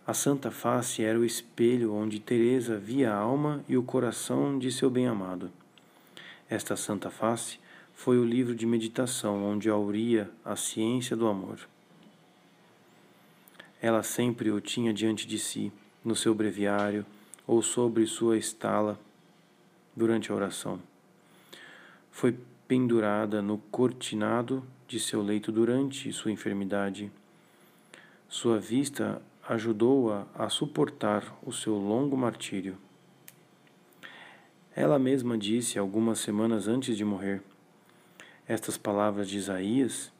Speaker 1: A Santa Face era o espelho onde Teresa via a alma e o coração de seu bem-amado. Esta Santa Face foi o livro de meditação onde auria a ciência do amor. Ela sempre o tinha diante de si, no seu breviário ou sobre sua estala durante a oração. Foi pendurada no cortinado de seu leito durante sua enfermidade. Sua vista ajudou-a a suportar o seu longo martírio. Ela mesma disse algumas semanas antes de morrer: estas palavras de Isaías,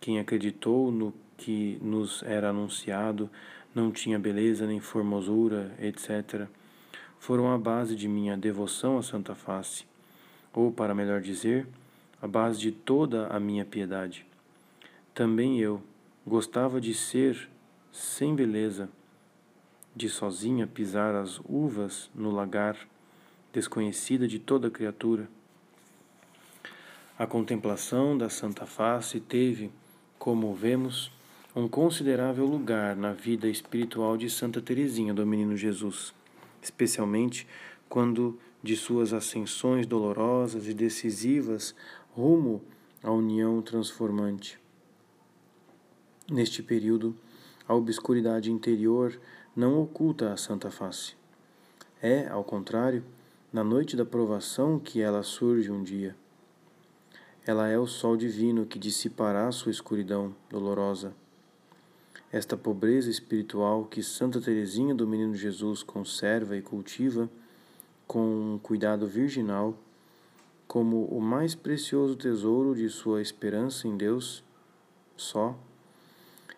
Speaker 1: quem acreditou no que nos era anunciado, não tinha beleza nem formosura, etc., foram a base de minha devoção à Santa Face, ou, para melhor dizer, a base de toda a minha piedade. Também eu gostava de ser sem beleza, de sozinha pisar as uvas no lagar, desconhecida de toda criatura a contemplação da Santa Face teve, como vemos, um considerável lugar na vida espiritual de Santa Teresinha do Menino Jesus, especialmente quando de suas ascensões dolorosas e decisivas rumo à união transformante. Neste período, a obscuridade interior não oculta a Santa Face. É, ao contrário, na noite da provação que ela surge um dia. Ela é o sol divino que dissipará sua escuridão dolorosa. Esta pobreza espiritual que Santa Teresinha do Menino Jesus conserva e cultiva com um cuidado virginal, como o mais precioso tesouro de sua esperança em Deus, só,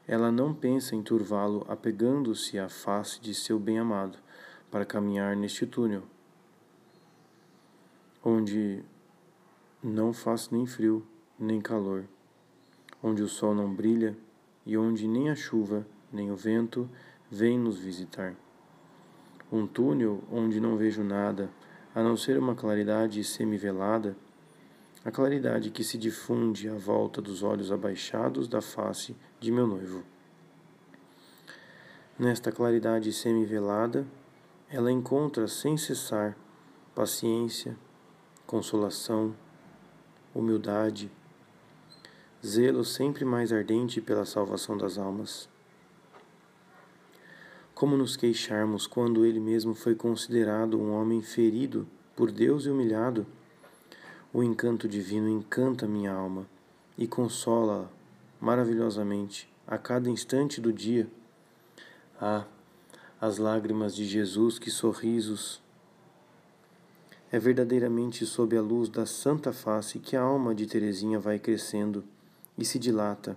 Speaker 1: ela não pensa em turvá-lo apegando-se à face de seu bem-amado para caminhar neste túnel, onde não faz nem frio, nem calor, onde o sol não brilha e onde nem a chuva, nem o vento vêm nos visitar. Um túnel onde não vejo nada, a não ser uma claridade semivelada, a claridade que se difunde à volta dos olhos abaixados da face de meu noivo. Nesta claridade semivelada, ela encontra sem cessar paciência, consolação, humildade, zelo sempre mais ardente pela salvação das almas. Como nos queixarmos quando ele mesmo foi considerado um homem ferido por Deus e humilhado? O encanto divino encanta minha alma e consola maravilhosamente a cada instante do dia. Ah, as lágrimas de Jesus, que sorrisos! É verdadeiramente sob a luz da santa face que a alma de Teresinha vai crescendo e se dilata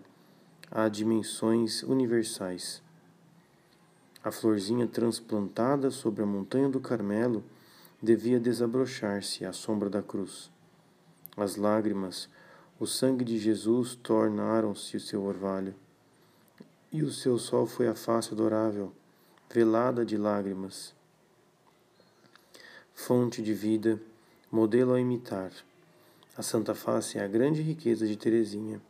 Speaker 1: a dimensões universais. A florzinha transplantada sobre a montanha do Carmelo devia desabrochar-se à sombra da cruz. As lágrimas, o sangue de Jesus tornaram-se o seu orvalho, e o seu sol foi a face adorável, velada de lágrimas fonte de vida, modelo a imitar. A Santa Face é a grande riqueza de Teresinha,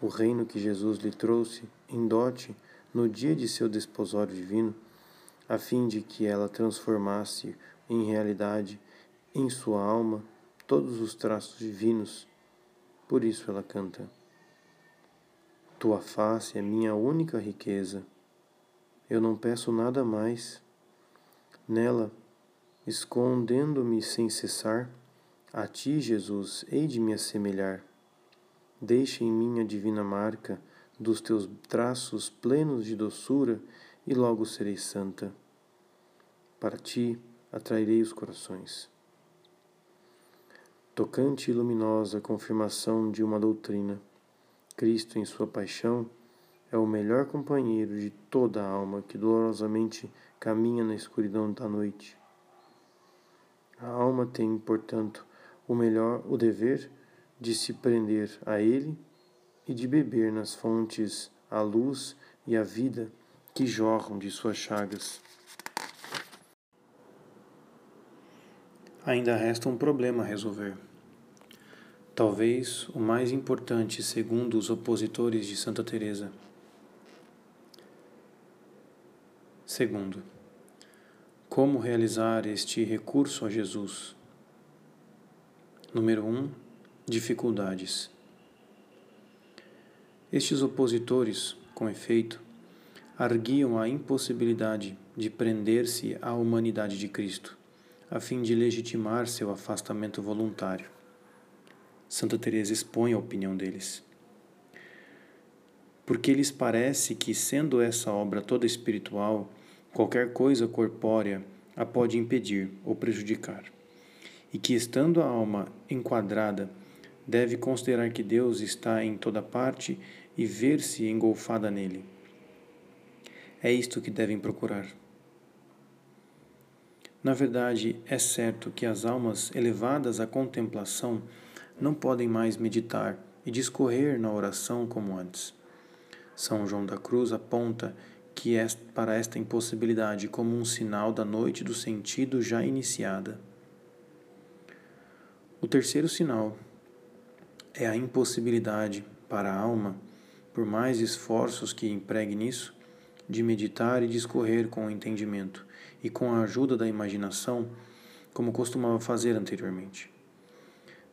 Speaker 1: o reino que Jesus lhe trouxe em dote no dia de seu desposório divino, a fim de que ela transformasse em realidade em sua alma todos os traços divinos. Por isso ela canta: Tua face é minha única riqueza. Eu não peço nada mais. Nela escondendo-me sem cessar, a ti, Jesus, hei de me assemelhar. Deixa em mim a divina marca dos teus traços plenos de doçura e logo serei santa. Para ti atrairei os corações. Tocante e luminosa confirmação de uma doutrina, Cristo em sua paixão é o melhor companheiro de toda a alma que dolorosamente caminha na escuridão da noite. A alma tem, portanto, o melhor, o dever de se prender a ele e de beber nas fontes a luz e a vida que jorram de suas chagas. Ainda resta um problema a resolver. Talvez o mais importante, segundo os opositores de Santa Teresa. Segundo, como realizar este recurso a Jesus? Número 1. Um, dificuldades. Estes opositores, com efeito, arguiam a impossibilidade de prender-se à humanidade de Cristo, a fim de legitimar seu afastamento voluntário. Santa Teresa expõe a opinião deles. Porque lhes parece que, sendo essa obra toda espiritual, qualquer coisa corpórea a pode impedir ou prejudicar, e que, estando a alma enquadrada, deve considerar que Deus está em toda parte e ver-se engolfada nele. É isto que devem procurar. Na verdade, é certo que as almas elevadas à contemplação não podem mais meditar e discorrer na oração como antes. São João da Cruz aponta que é para esta impossibilidade como um sinal da noite do sentido já iniciada. O terceiro sinal é a impossibilidade para a alma, por mais esforços que empregue nisso, de meditar e discorrer com o entendimento e com a ajuda da imaginação, como costumava fazer anteriormente.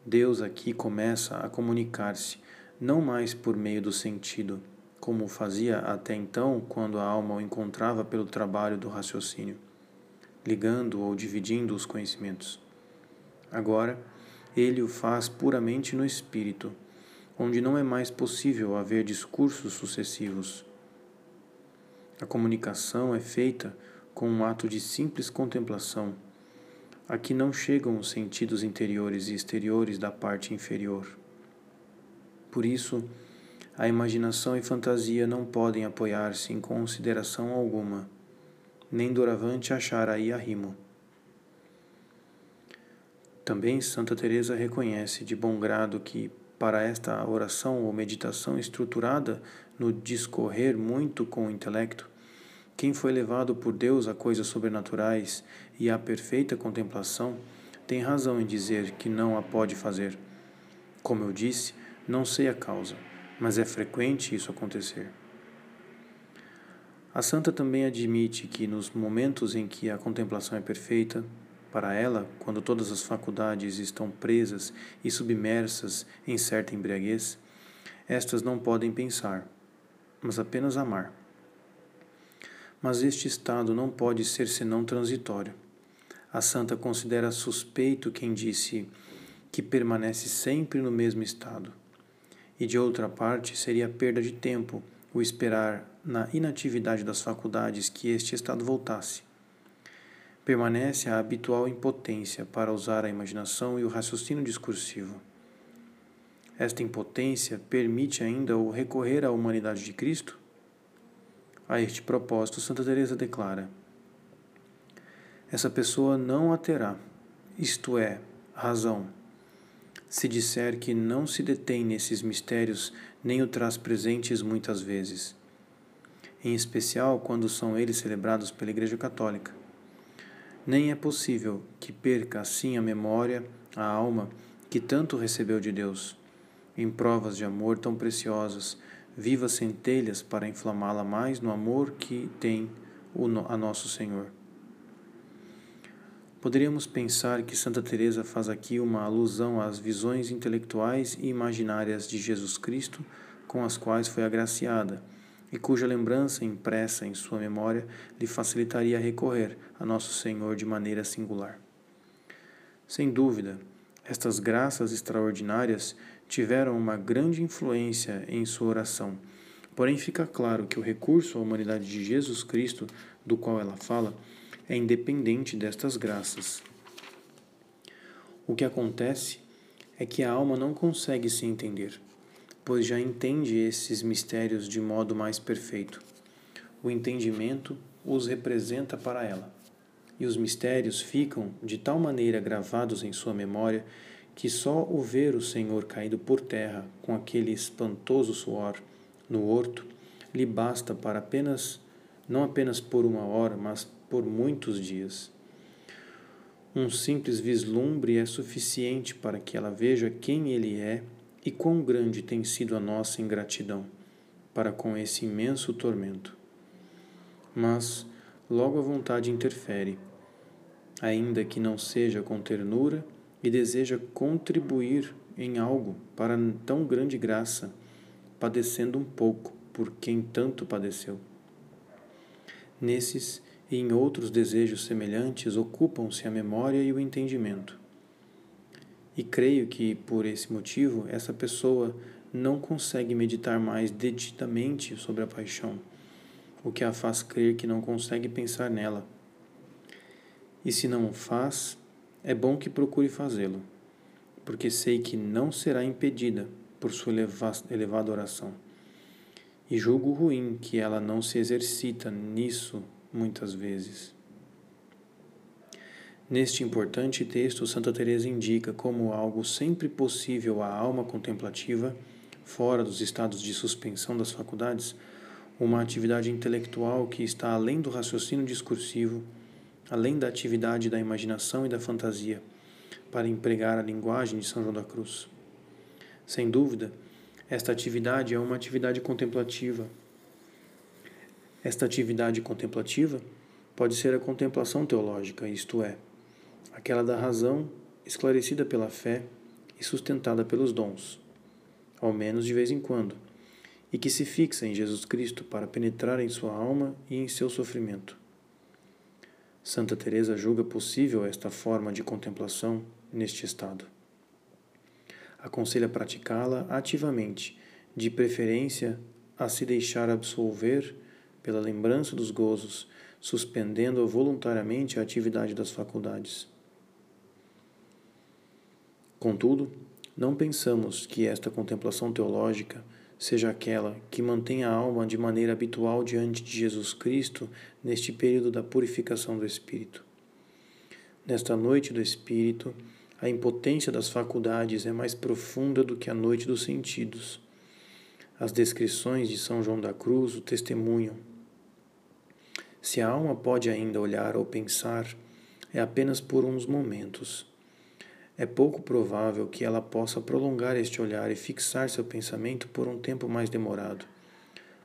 Speaker 1: Deus aqui começa a comunicar-se não mais por meio do sentido, como fazia até então quando a alma o encontrava pelo trabalho do raciocínio, ligando ou dividindo os conhecimentos. Agora, ele o faz puramente no espírito, onde não é mais possível haver discursos sucessivos. A comunicação é feita com um ato de simples contemplação. Aqui não chegam os sentidos interiores e exteriores da parte inferior. Por isso, a imaginação e fantasia não podem apoiar-se em consideração alguma, nem doravante achar aí arrimo. Também Santa Teresa reconhece de bom grado que para esta oração ou meditação estruturada no discorrer muito com o intelecto, quem foi levado por Deus a coisas sobrenaturais e à perfeita contemplação tem razão em dizer que não a pode fazer. Como eu disse, não sei a causa mas é frequente isso acontecer. A santa também admite que nos momentos em que a contemplação é perfeita, para ela, quando todas as faculdades estão presas e submersas em certa embriaguez, estas não podem pensar, mas apenas amar. Mas este estado não pode ser senão transitório. A santa considera suspeito quem disse que permanece sempre no mesmo estado e de outra parte seria perda de tempo o esperar na inatividade das faculdades que este estado voltasse. Permanece a habitual impotência para usar a imaginação e o raciocínio discursivo. Esta impotência permite ainda o recorrer à humanidade de Cristo? A este propósito, Santa Teresa declara: Essa pessoa não a terá, isto é, razão, se disser que não se detém nesses mistérios nem o traz presentes muitas vezes, em especial quando são eles celebrados pela Igreja Católica. Nem é possível que perca assim a memória, a alma que tanto recebeu de Deus, em provas de amor tão preciosas, vivas centelhas para inflamá-la mais no amor que tem a nosso Senhor. Poderíamos pensar que Santa Teresa faz aqui uma alusão às visões intelectuais e imaginárias de Jesus Cristo com as quais foi agraciada e cuja lembrança impressa em sua memória lhe facilitaria recorrer a nosso Senhor de maneira singular. Sem dúvida, estas graças extraordinárias tiveram uma grande influência em sua oração. Porém, fica claro que o recurso à humanidade de Jesus Cristo, do qual ela fala, é independente destas graças. O que acontece é que a alma não consegue se entender.
Speaker 2: pois já entende esses mistérios de modo mais perfeito. O entendimento os representa para ela, e os mistérios ficam de tal maneira gravados em sua memória que só o ver o Senhor caído por terra com aquele espantoso suor no horto lhe basta para apenas, não apenas por uma hora, mas por muitos dias. Um simples vislumbre é suficiente para que ela veja quem ele é e quão grande tem sido a nossa ingratidão para com esse imenso tormento. Mas logo a vontade interfere, ainda que não seja com ternura, e deseja contribuir em algo para tão grande graça, padecendo um pouco por quem tanto padeceu. Nesses e em outros desejos semelhantes ocupam-se a memória e o entendimento. E creio que, por esse motivo, essa pessoa não consegue meditar mais detidamente sobre a paixão, o que a faz crer que não consegue pensar nela. E se não o faz, é bom que procure fazê-lo, porque sei que não será impedida por sua elevada oração. E julgo ruim que ela não se exercita nisso muitas vezes. Neste importante texto, Santa Teresa indica como algo sempre possível à alma contemplativa, fora dos estados de suspensão das faculdades, uma atividade intelectual que está além do raciocínio discursivo, além da atividade da imaginação e da fantasia, para empregar a linguagem de São João da Cruz. Sem dúvida, esta atividade é uma atividade contemplativa. Esta atividade contemplativa pode ser a contemplação teológica, isto é, aquela da razão esclarecida pela fé e sustentada pelos dons, ao menos de vez em quando, e que se fixa em Jesus Cristo para penetrar em sua alma e em seu sofrimento. Santa Teresa julga possível esta forma de contemplação neste estado. Aconselha praticá-la ativamente, de preferência a se deixar absolver pela lembrança dos gozos, suspendendo voluntariamente a atividade das faculdades. Contudo, não pensamos que esta contemplação teológica seja aquela que mantém a alma de maneira habitual diante de Jesus Cristo neste período da purificação do espírito. Nesta noite do espírito, a impotência das faculdades é mais profunda do que a noite dos sentidos. As descrições de São João da Cruz o testemunham. Se a alma pode ainda olhar ou pensar, é apenas por uns momentos é pouco provável que ela possa prolongar este olhar e fixar seu pensamento por um tempo mais demorado,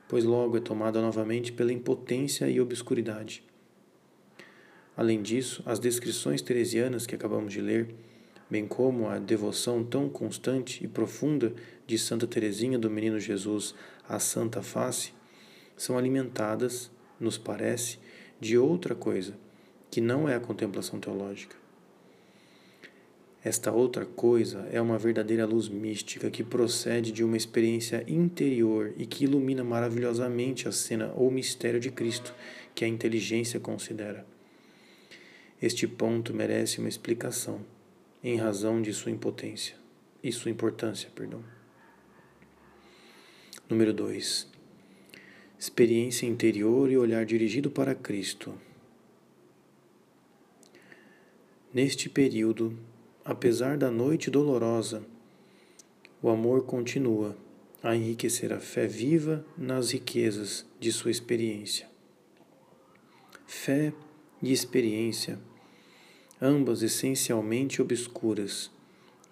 Speaker 2: pois logo é tomada novamente pela impotência e obscuridade. Além disso, as descrições teresianas que acabamos de ler, bem como a devoção tão constante e profunda de Santa Teresinha do Menino Jesus à Santa Face, são alimentadas, nos parece, de outra coisa, que não é a contemplação teológica. Esta outra coisa é uma verdadeira luz mística que procede de uma experiência interior e que ilumina maravilhosamente a cena ou mistério de Cristo que a inteligência considera. Este ponto merece uma explicação, em razão de sua impotência e sua importância, perdão. Número 2. Experiência interior e olhar dirigido para Cristo. Neste período, Apesar da noite dolorosa, o amor continua a enriquecer a fé viva nas riquezas de sua experiência. Fé e experiência, ambas essencialmente obscuras,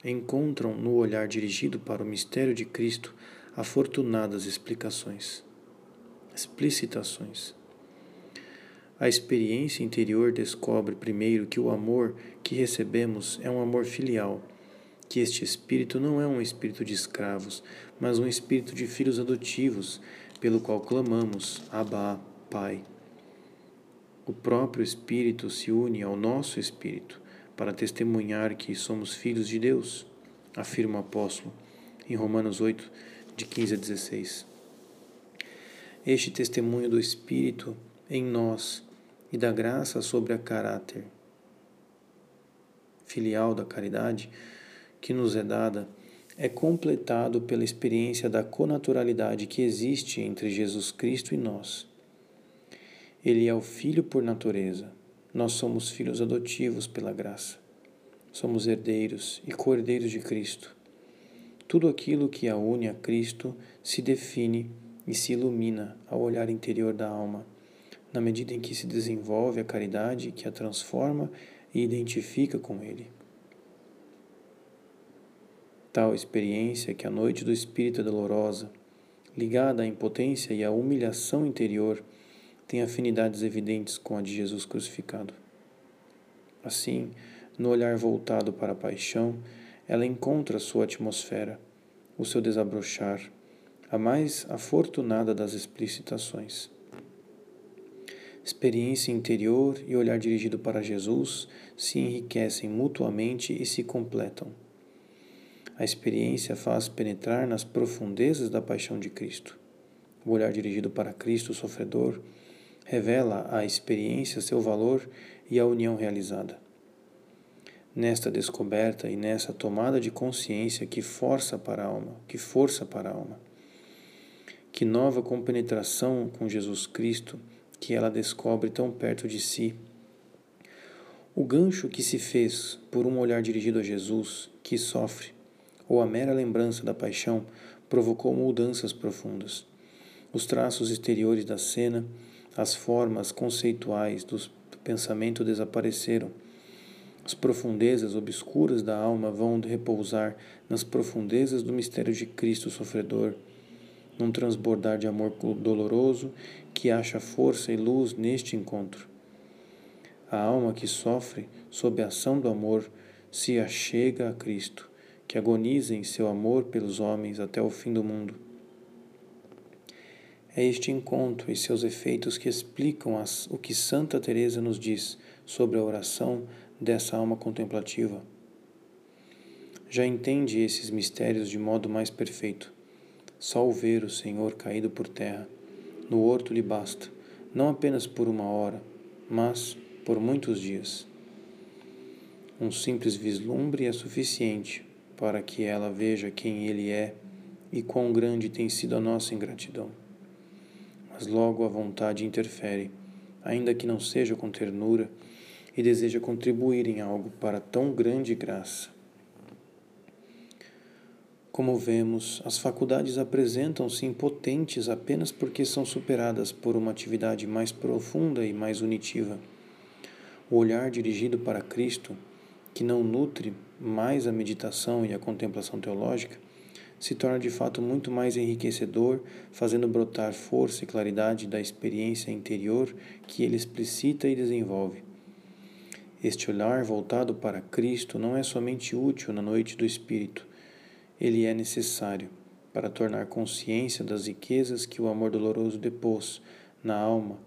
Speaker 2: encontram no olhar dirigido para o mistério de Cristo afortunadas explicações, explicitações. A experiência interior descobre primeiro que o amor que recebemos é um amor filial, que este espírito não é um espírito de escravos, mas um espírito de filhos adotivos, pelo qual clamamos, Abba, Pai. O próprio Espírito se une ao nosso espírito para testemunhar que somos filhos de Deus, afirma o apóstolo em Romanos 8, de 15 a 16. Este testemunho do Espírito em nós e da graça sobre a caráter filial da caridade que nos é dada é completado pela experiência da conaturalidade que existe entre Jesus Cristo e nós. Ele é o Filho por natureza. Nós somos filhos adotivos pela graça. Somos herdeiros e co-herdeiros de Cristo. Tudo aquilo que a une a Cristo se define e se ilumina ao olhar interior da alma, na medida em que se desenvolve a caridade que a transforma e identifica com Ele. Tal experiência que a noite do Espírito é dolorosa, ligada à impotência e à humilhação interior, tem afinidades evidentes com a de Jesus crucificado. Assim, no olhar voltado para a paixão, ela encontra sua atmosfera, o seu desabrochar, a mais afortunada das explicitações. Experiência interior e olhar dirigido para Jesus se enriquecem mutuamente e se completam. A experiência faz penetrar nas profundezas da paixão de Cristo. O olhar dirigido para Cristo sofredor revela à experiência seu valor e a união realizada. Nesta descoberta e nessa tomada de consciência que força para a alma, que força para a alma, que nova compenetração com Jesus Cristo que ela descobre tão perto de si. O gancho que se fez por um olhar dirigido a Jesus, que sofre, ou a mera lembrança da paixão, provocou mudanças profundas. Os traços exteriores da cena, as formas conceituais do pensamento desapareceram. As profundezas obscuras da alma vão repousar nas profundezas do mistério de Cristo sofredor num transbordar de amor doloroso que acha força e luz neste encontro. A alma que sofre sob a ação do amor se achega a Cristo, que agoniza em seu amor pelos homens até o fim do mundo. É este encontro e seus efeitos que explicam as, o que Santa Teresa nos diz sobre a oração dessa alma contemplativa. Já entende esses mistérios de modo mais perfeito só o ver o Senhor caído por terra no horto lhe basta, não apenas por uma hora, mas por muitos dias. Um simples vislumbre é suficiente para que ela veja quem Ele é e quão grande tem sido a nossa ingratidão. Mas logo a vontade interfere, ainda que não seja com ternura, e deseja contribuir em algo para tão grande graça. Como vemos, as faculdades apresentam-se impotentes apenas porque são superadas por uma atividade mais profunda e mais unitiva. O olhar dirigido para Cristo, que não nutre mais a meditação e a contemplação teológica, se torna de fato muito mais enriquecedor, fazendo brotar força e claridade da experiência interior que ele explicita e desenvolve. Este olhar voltado para Cristo não é somente útil na noite do Espírito, ele é necessário para tornar consciência das riquezas que o amor doloroso depôs na alma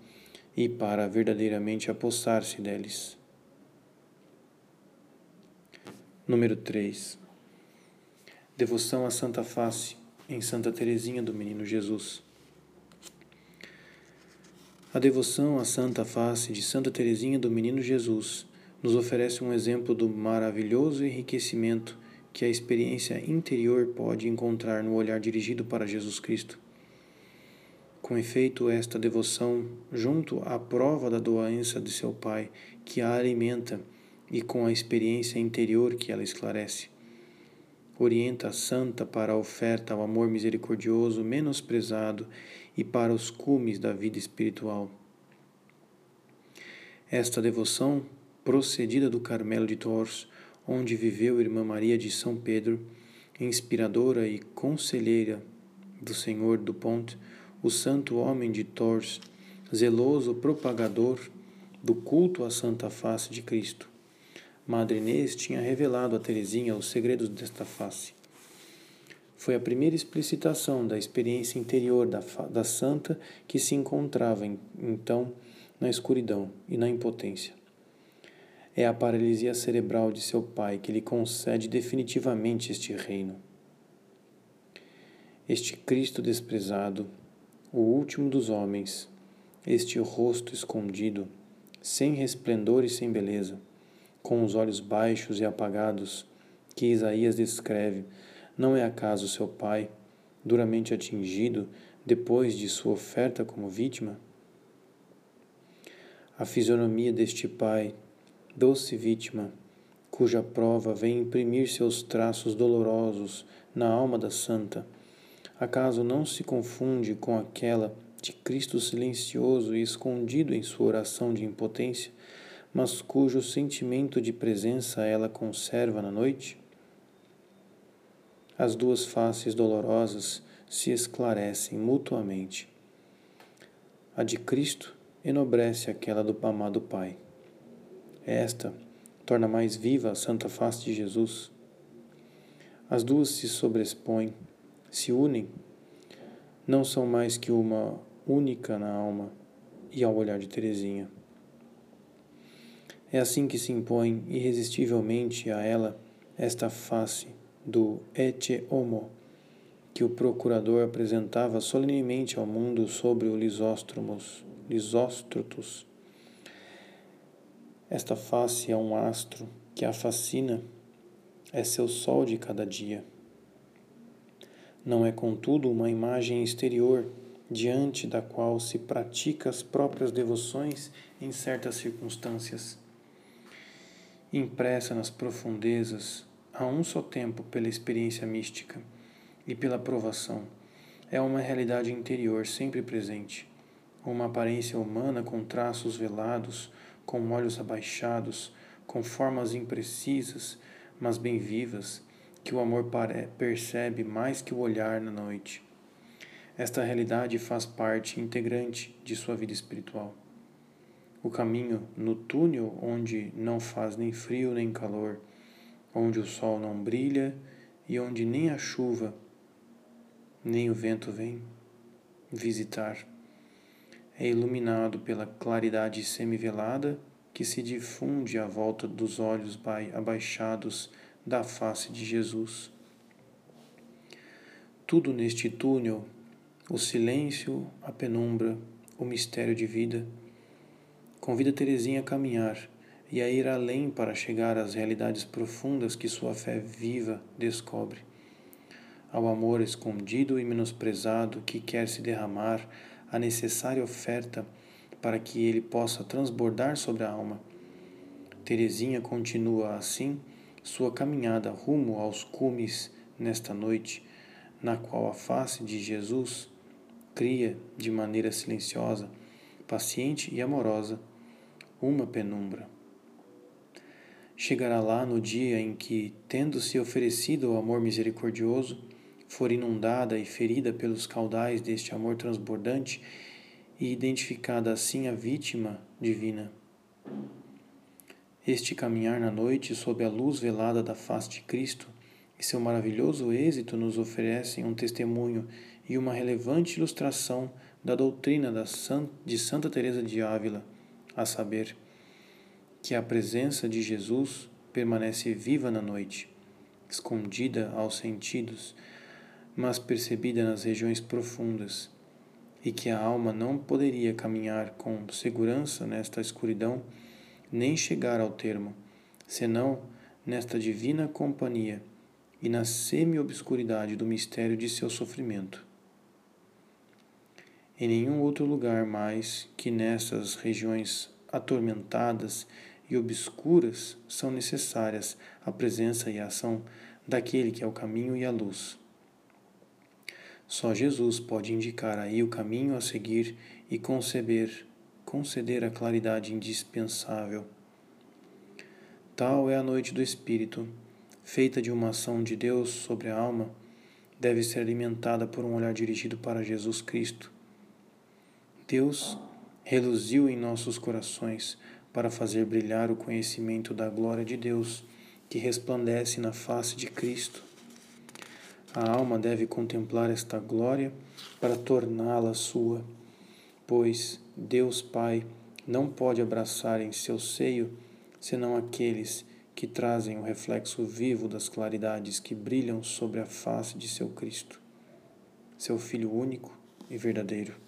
Speaker 2: e para verdadeiramente apossar-se deles. Número 3. Devoção à Santa Face em Santa Teresinha do Menino Jesus. A devoção à Santa Face de Santa Teresinha do Menino Jesus nos oferece um exemplo do maravilhoso enriquecimento que a experiência interior pode encontrar no olhar dirigido para Jesus Cristo. Com efeito, esta devoção, junto à prova da doença de seu Pai, que a alimenta, e com a experiência interior que ela esclarece, orienta a santa para a oferta ao amor misericordioso menosprezado e para os cumes da vida espiritual. Esta devoção, procedida do Carmelo de Tours, onde viveu Irmã Maria de São Pedro, inspiradora e conselheira do Senhor do Ponte, o santo homem de Tours, zeloso propagador do culto à Santa Face de Cristo. Madre Inês tinha revelado a Teresinha os segredos desta face. Foi a primeira explicitação da experiência interior da, da santa que se encontrava, então, na escuridão e na impotência. É a paralisia cerebral de seu pai que lhe concede definitivamente este reino. Este Cristo desprezado, o último dos homens, este rosto escondido, sem resplendor e sem beleza, com os olhos baixos e apagados, que Isaías descreve, Não é acaso seu pai, duramente atingido depois de sua oferta como vítima? A fisionomia deste pai, doce vítima, cuja prova vem imprimir seus traços dolorosos na alma da santa, acaso não se confunde com aquela de Cristo silencioso e escondido em sua oração de impotência, mas cujo sentimento de presença ela conserva na noite? As duas faces dolorosas se esclarecem mutuamente. A de Cristo enobrece aquela do amado Pai. Esta torna mais viva a santa face de Jesus. As duas se sobrespõem, se unem, não são mais que uma única na alma e ao olhar de Teresinha. É assim que se impõe irresistivelmente a ela esta face do Ete Homo, que o procurador apresentava solenemente ao mundo sobre o Lisóstromos, Lisóstrotos. Esta face é um astro que a fascina, é seu sol de cada dia. Não é, contudo, uma imagem exterior diante da qual se pratica as próprias devoções em certas circunstâncias. Impressa nas profundezas a um só tempo pela experiência mística e pela provação. É uma realidade interior sempre presente, uma aparência humana com traços velados, com olhos abaixados, com formas imprecisas, mas bem vivas, que o amor percebe mais que o olhar na noite. Esta realidade faz parte integrante de sua vida espiritual. O caminho no túnel onde não faz nem frio nem calor, onde o sol não brilha e onde nem a chuva nem o vento vem visitar. É iluminado pela claridade semivelada que se difunde à volta dos olhos abaixados da face de Jesus. Tudo neste túnel, o silêncio, a penumbra, o mistério de vida, convida Teresinha a caminhar e a ir além para chegar às realidades profundas que sua fé viva descobre. Ao amor escondido e menosprezado que quer se derramar a necessária oferta para que ele possa transbordar sobre a alma. Teresinha continua assim sua caminhada rumo aos cumes nesta noite, na qual a face de Jesus cria de maneira silenciosa, paciente e amorosa uma penumbra. Chegará lá no dia em que, tendo-se oferecido ao amor misericordioso, for inundada e ferida pelos caudais deste amor transbordante e identificada assim a vítima divina. Este caminhar na noite sob a luz velada da face de Cristo e seu maravilhoso êxito nos oferecem um testemunho e uma relevante ilustração da doutrina de Santa Teresa de Ávila, a saber, que a presença de Jesus permanece viva na noite, escondida aos sentidos, mas percebida nas regiões profundas, e que a alma não poderia caminhar com segurança nesta escuridão, nem chegar ao termo, senão nesta divina companhia e na semi-obscuridade do mistério de seu sofrimento. Em nenhum outro lugar mais que nessas regiões atormentadas e obscuras são necessárias a presença e a ação daquele que é o caminho e a luz. Só Jesus pode indicar aí o caminho a seguir e conceber, conceder a claridade indispensável. Tal é a noite do Espírito, feita de uma ação de Deus sobre a alma, deve ser alimentada por um olhar dirigido para Jesus Cristo. Deus reluziu em nossos corações para fazer brilhar o conhecimento da glória de Deus que resplandece na face de Cristo. A alma deve contemplar esta glória para torná-la sua, pois Deus Pai não pode abraçar em seu seio senão aqueles que trazem o reflexo vivo das claridades que brilham sobre a face de seu Cristo, seu Filho único e verdadeiro.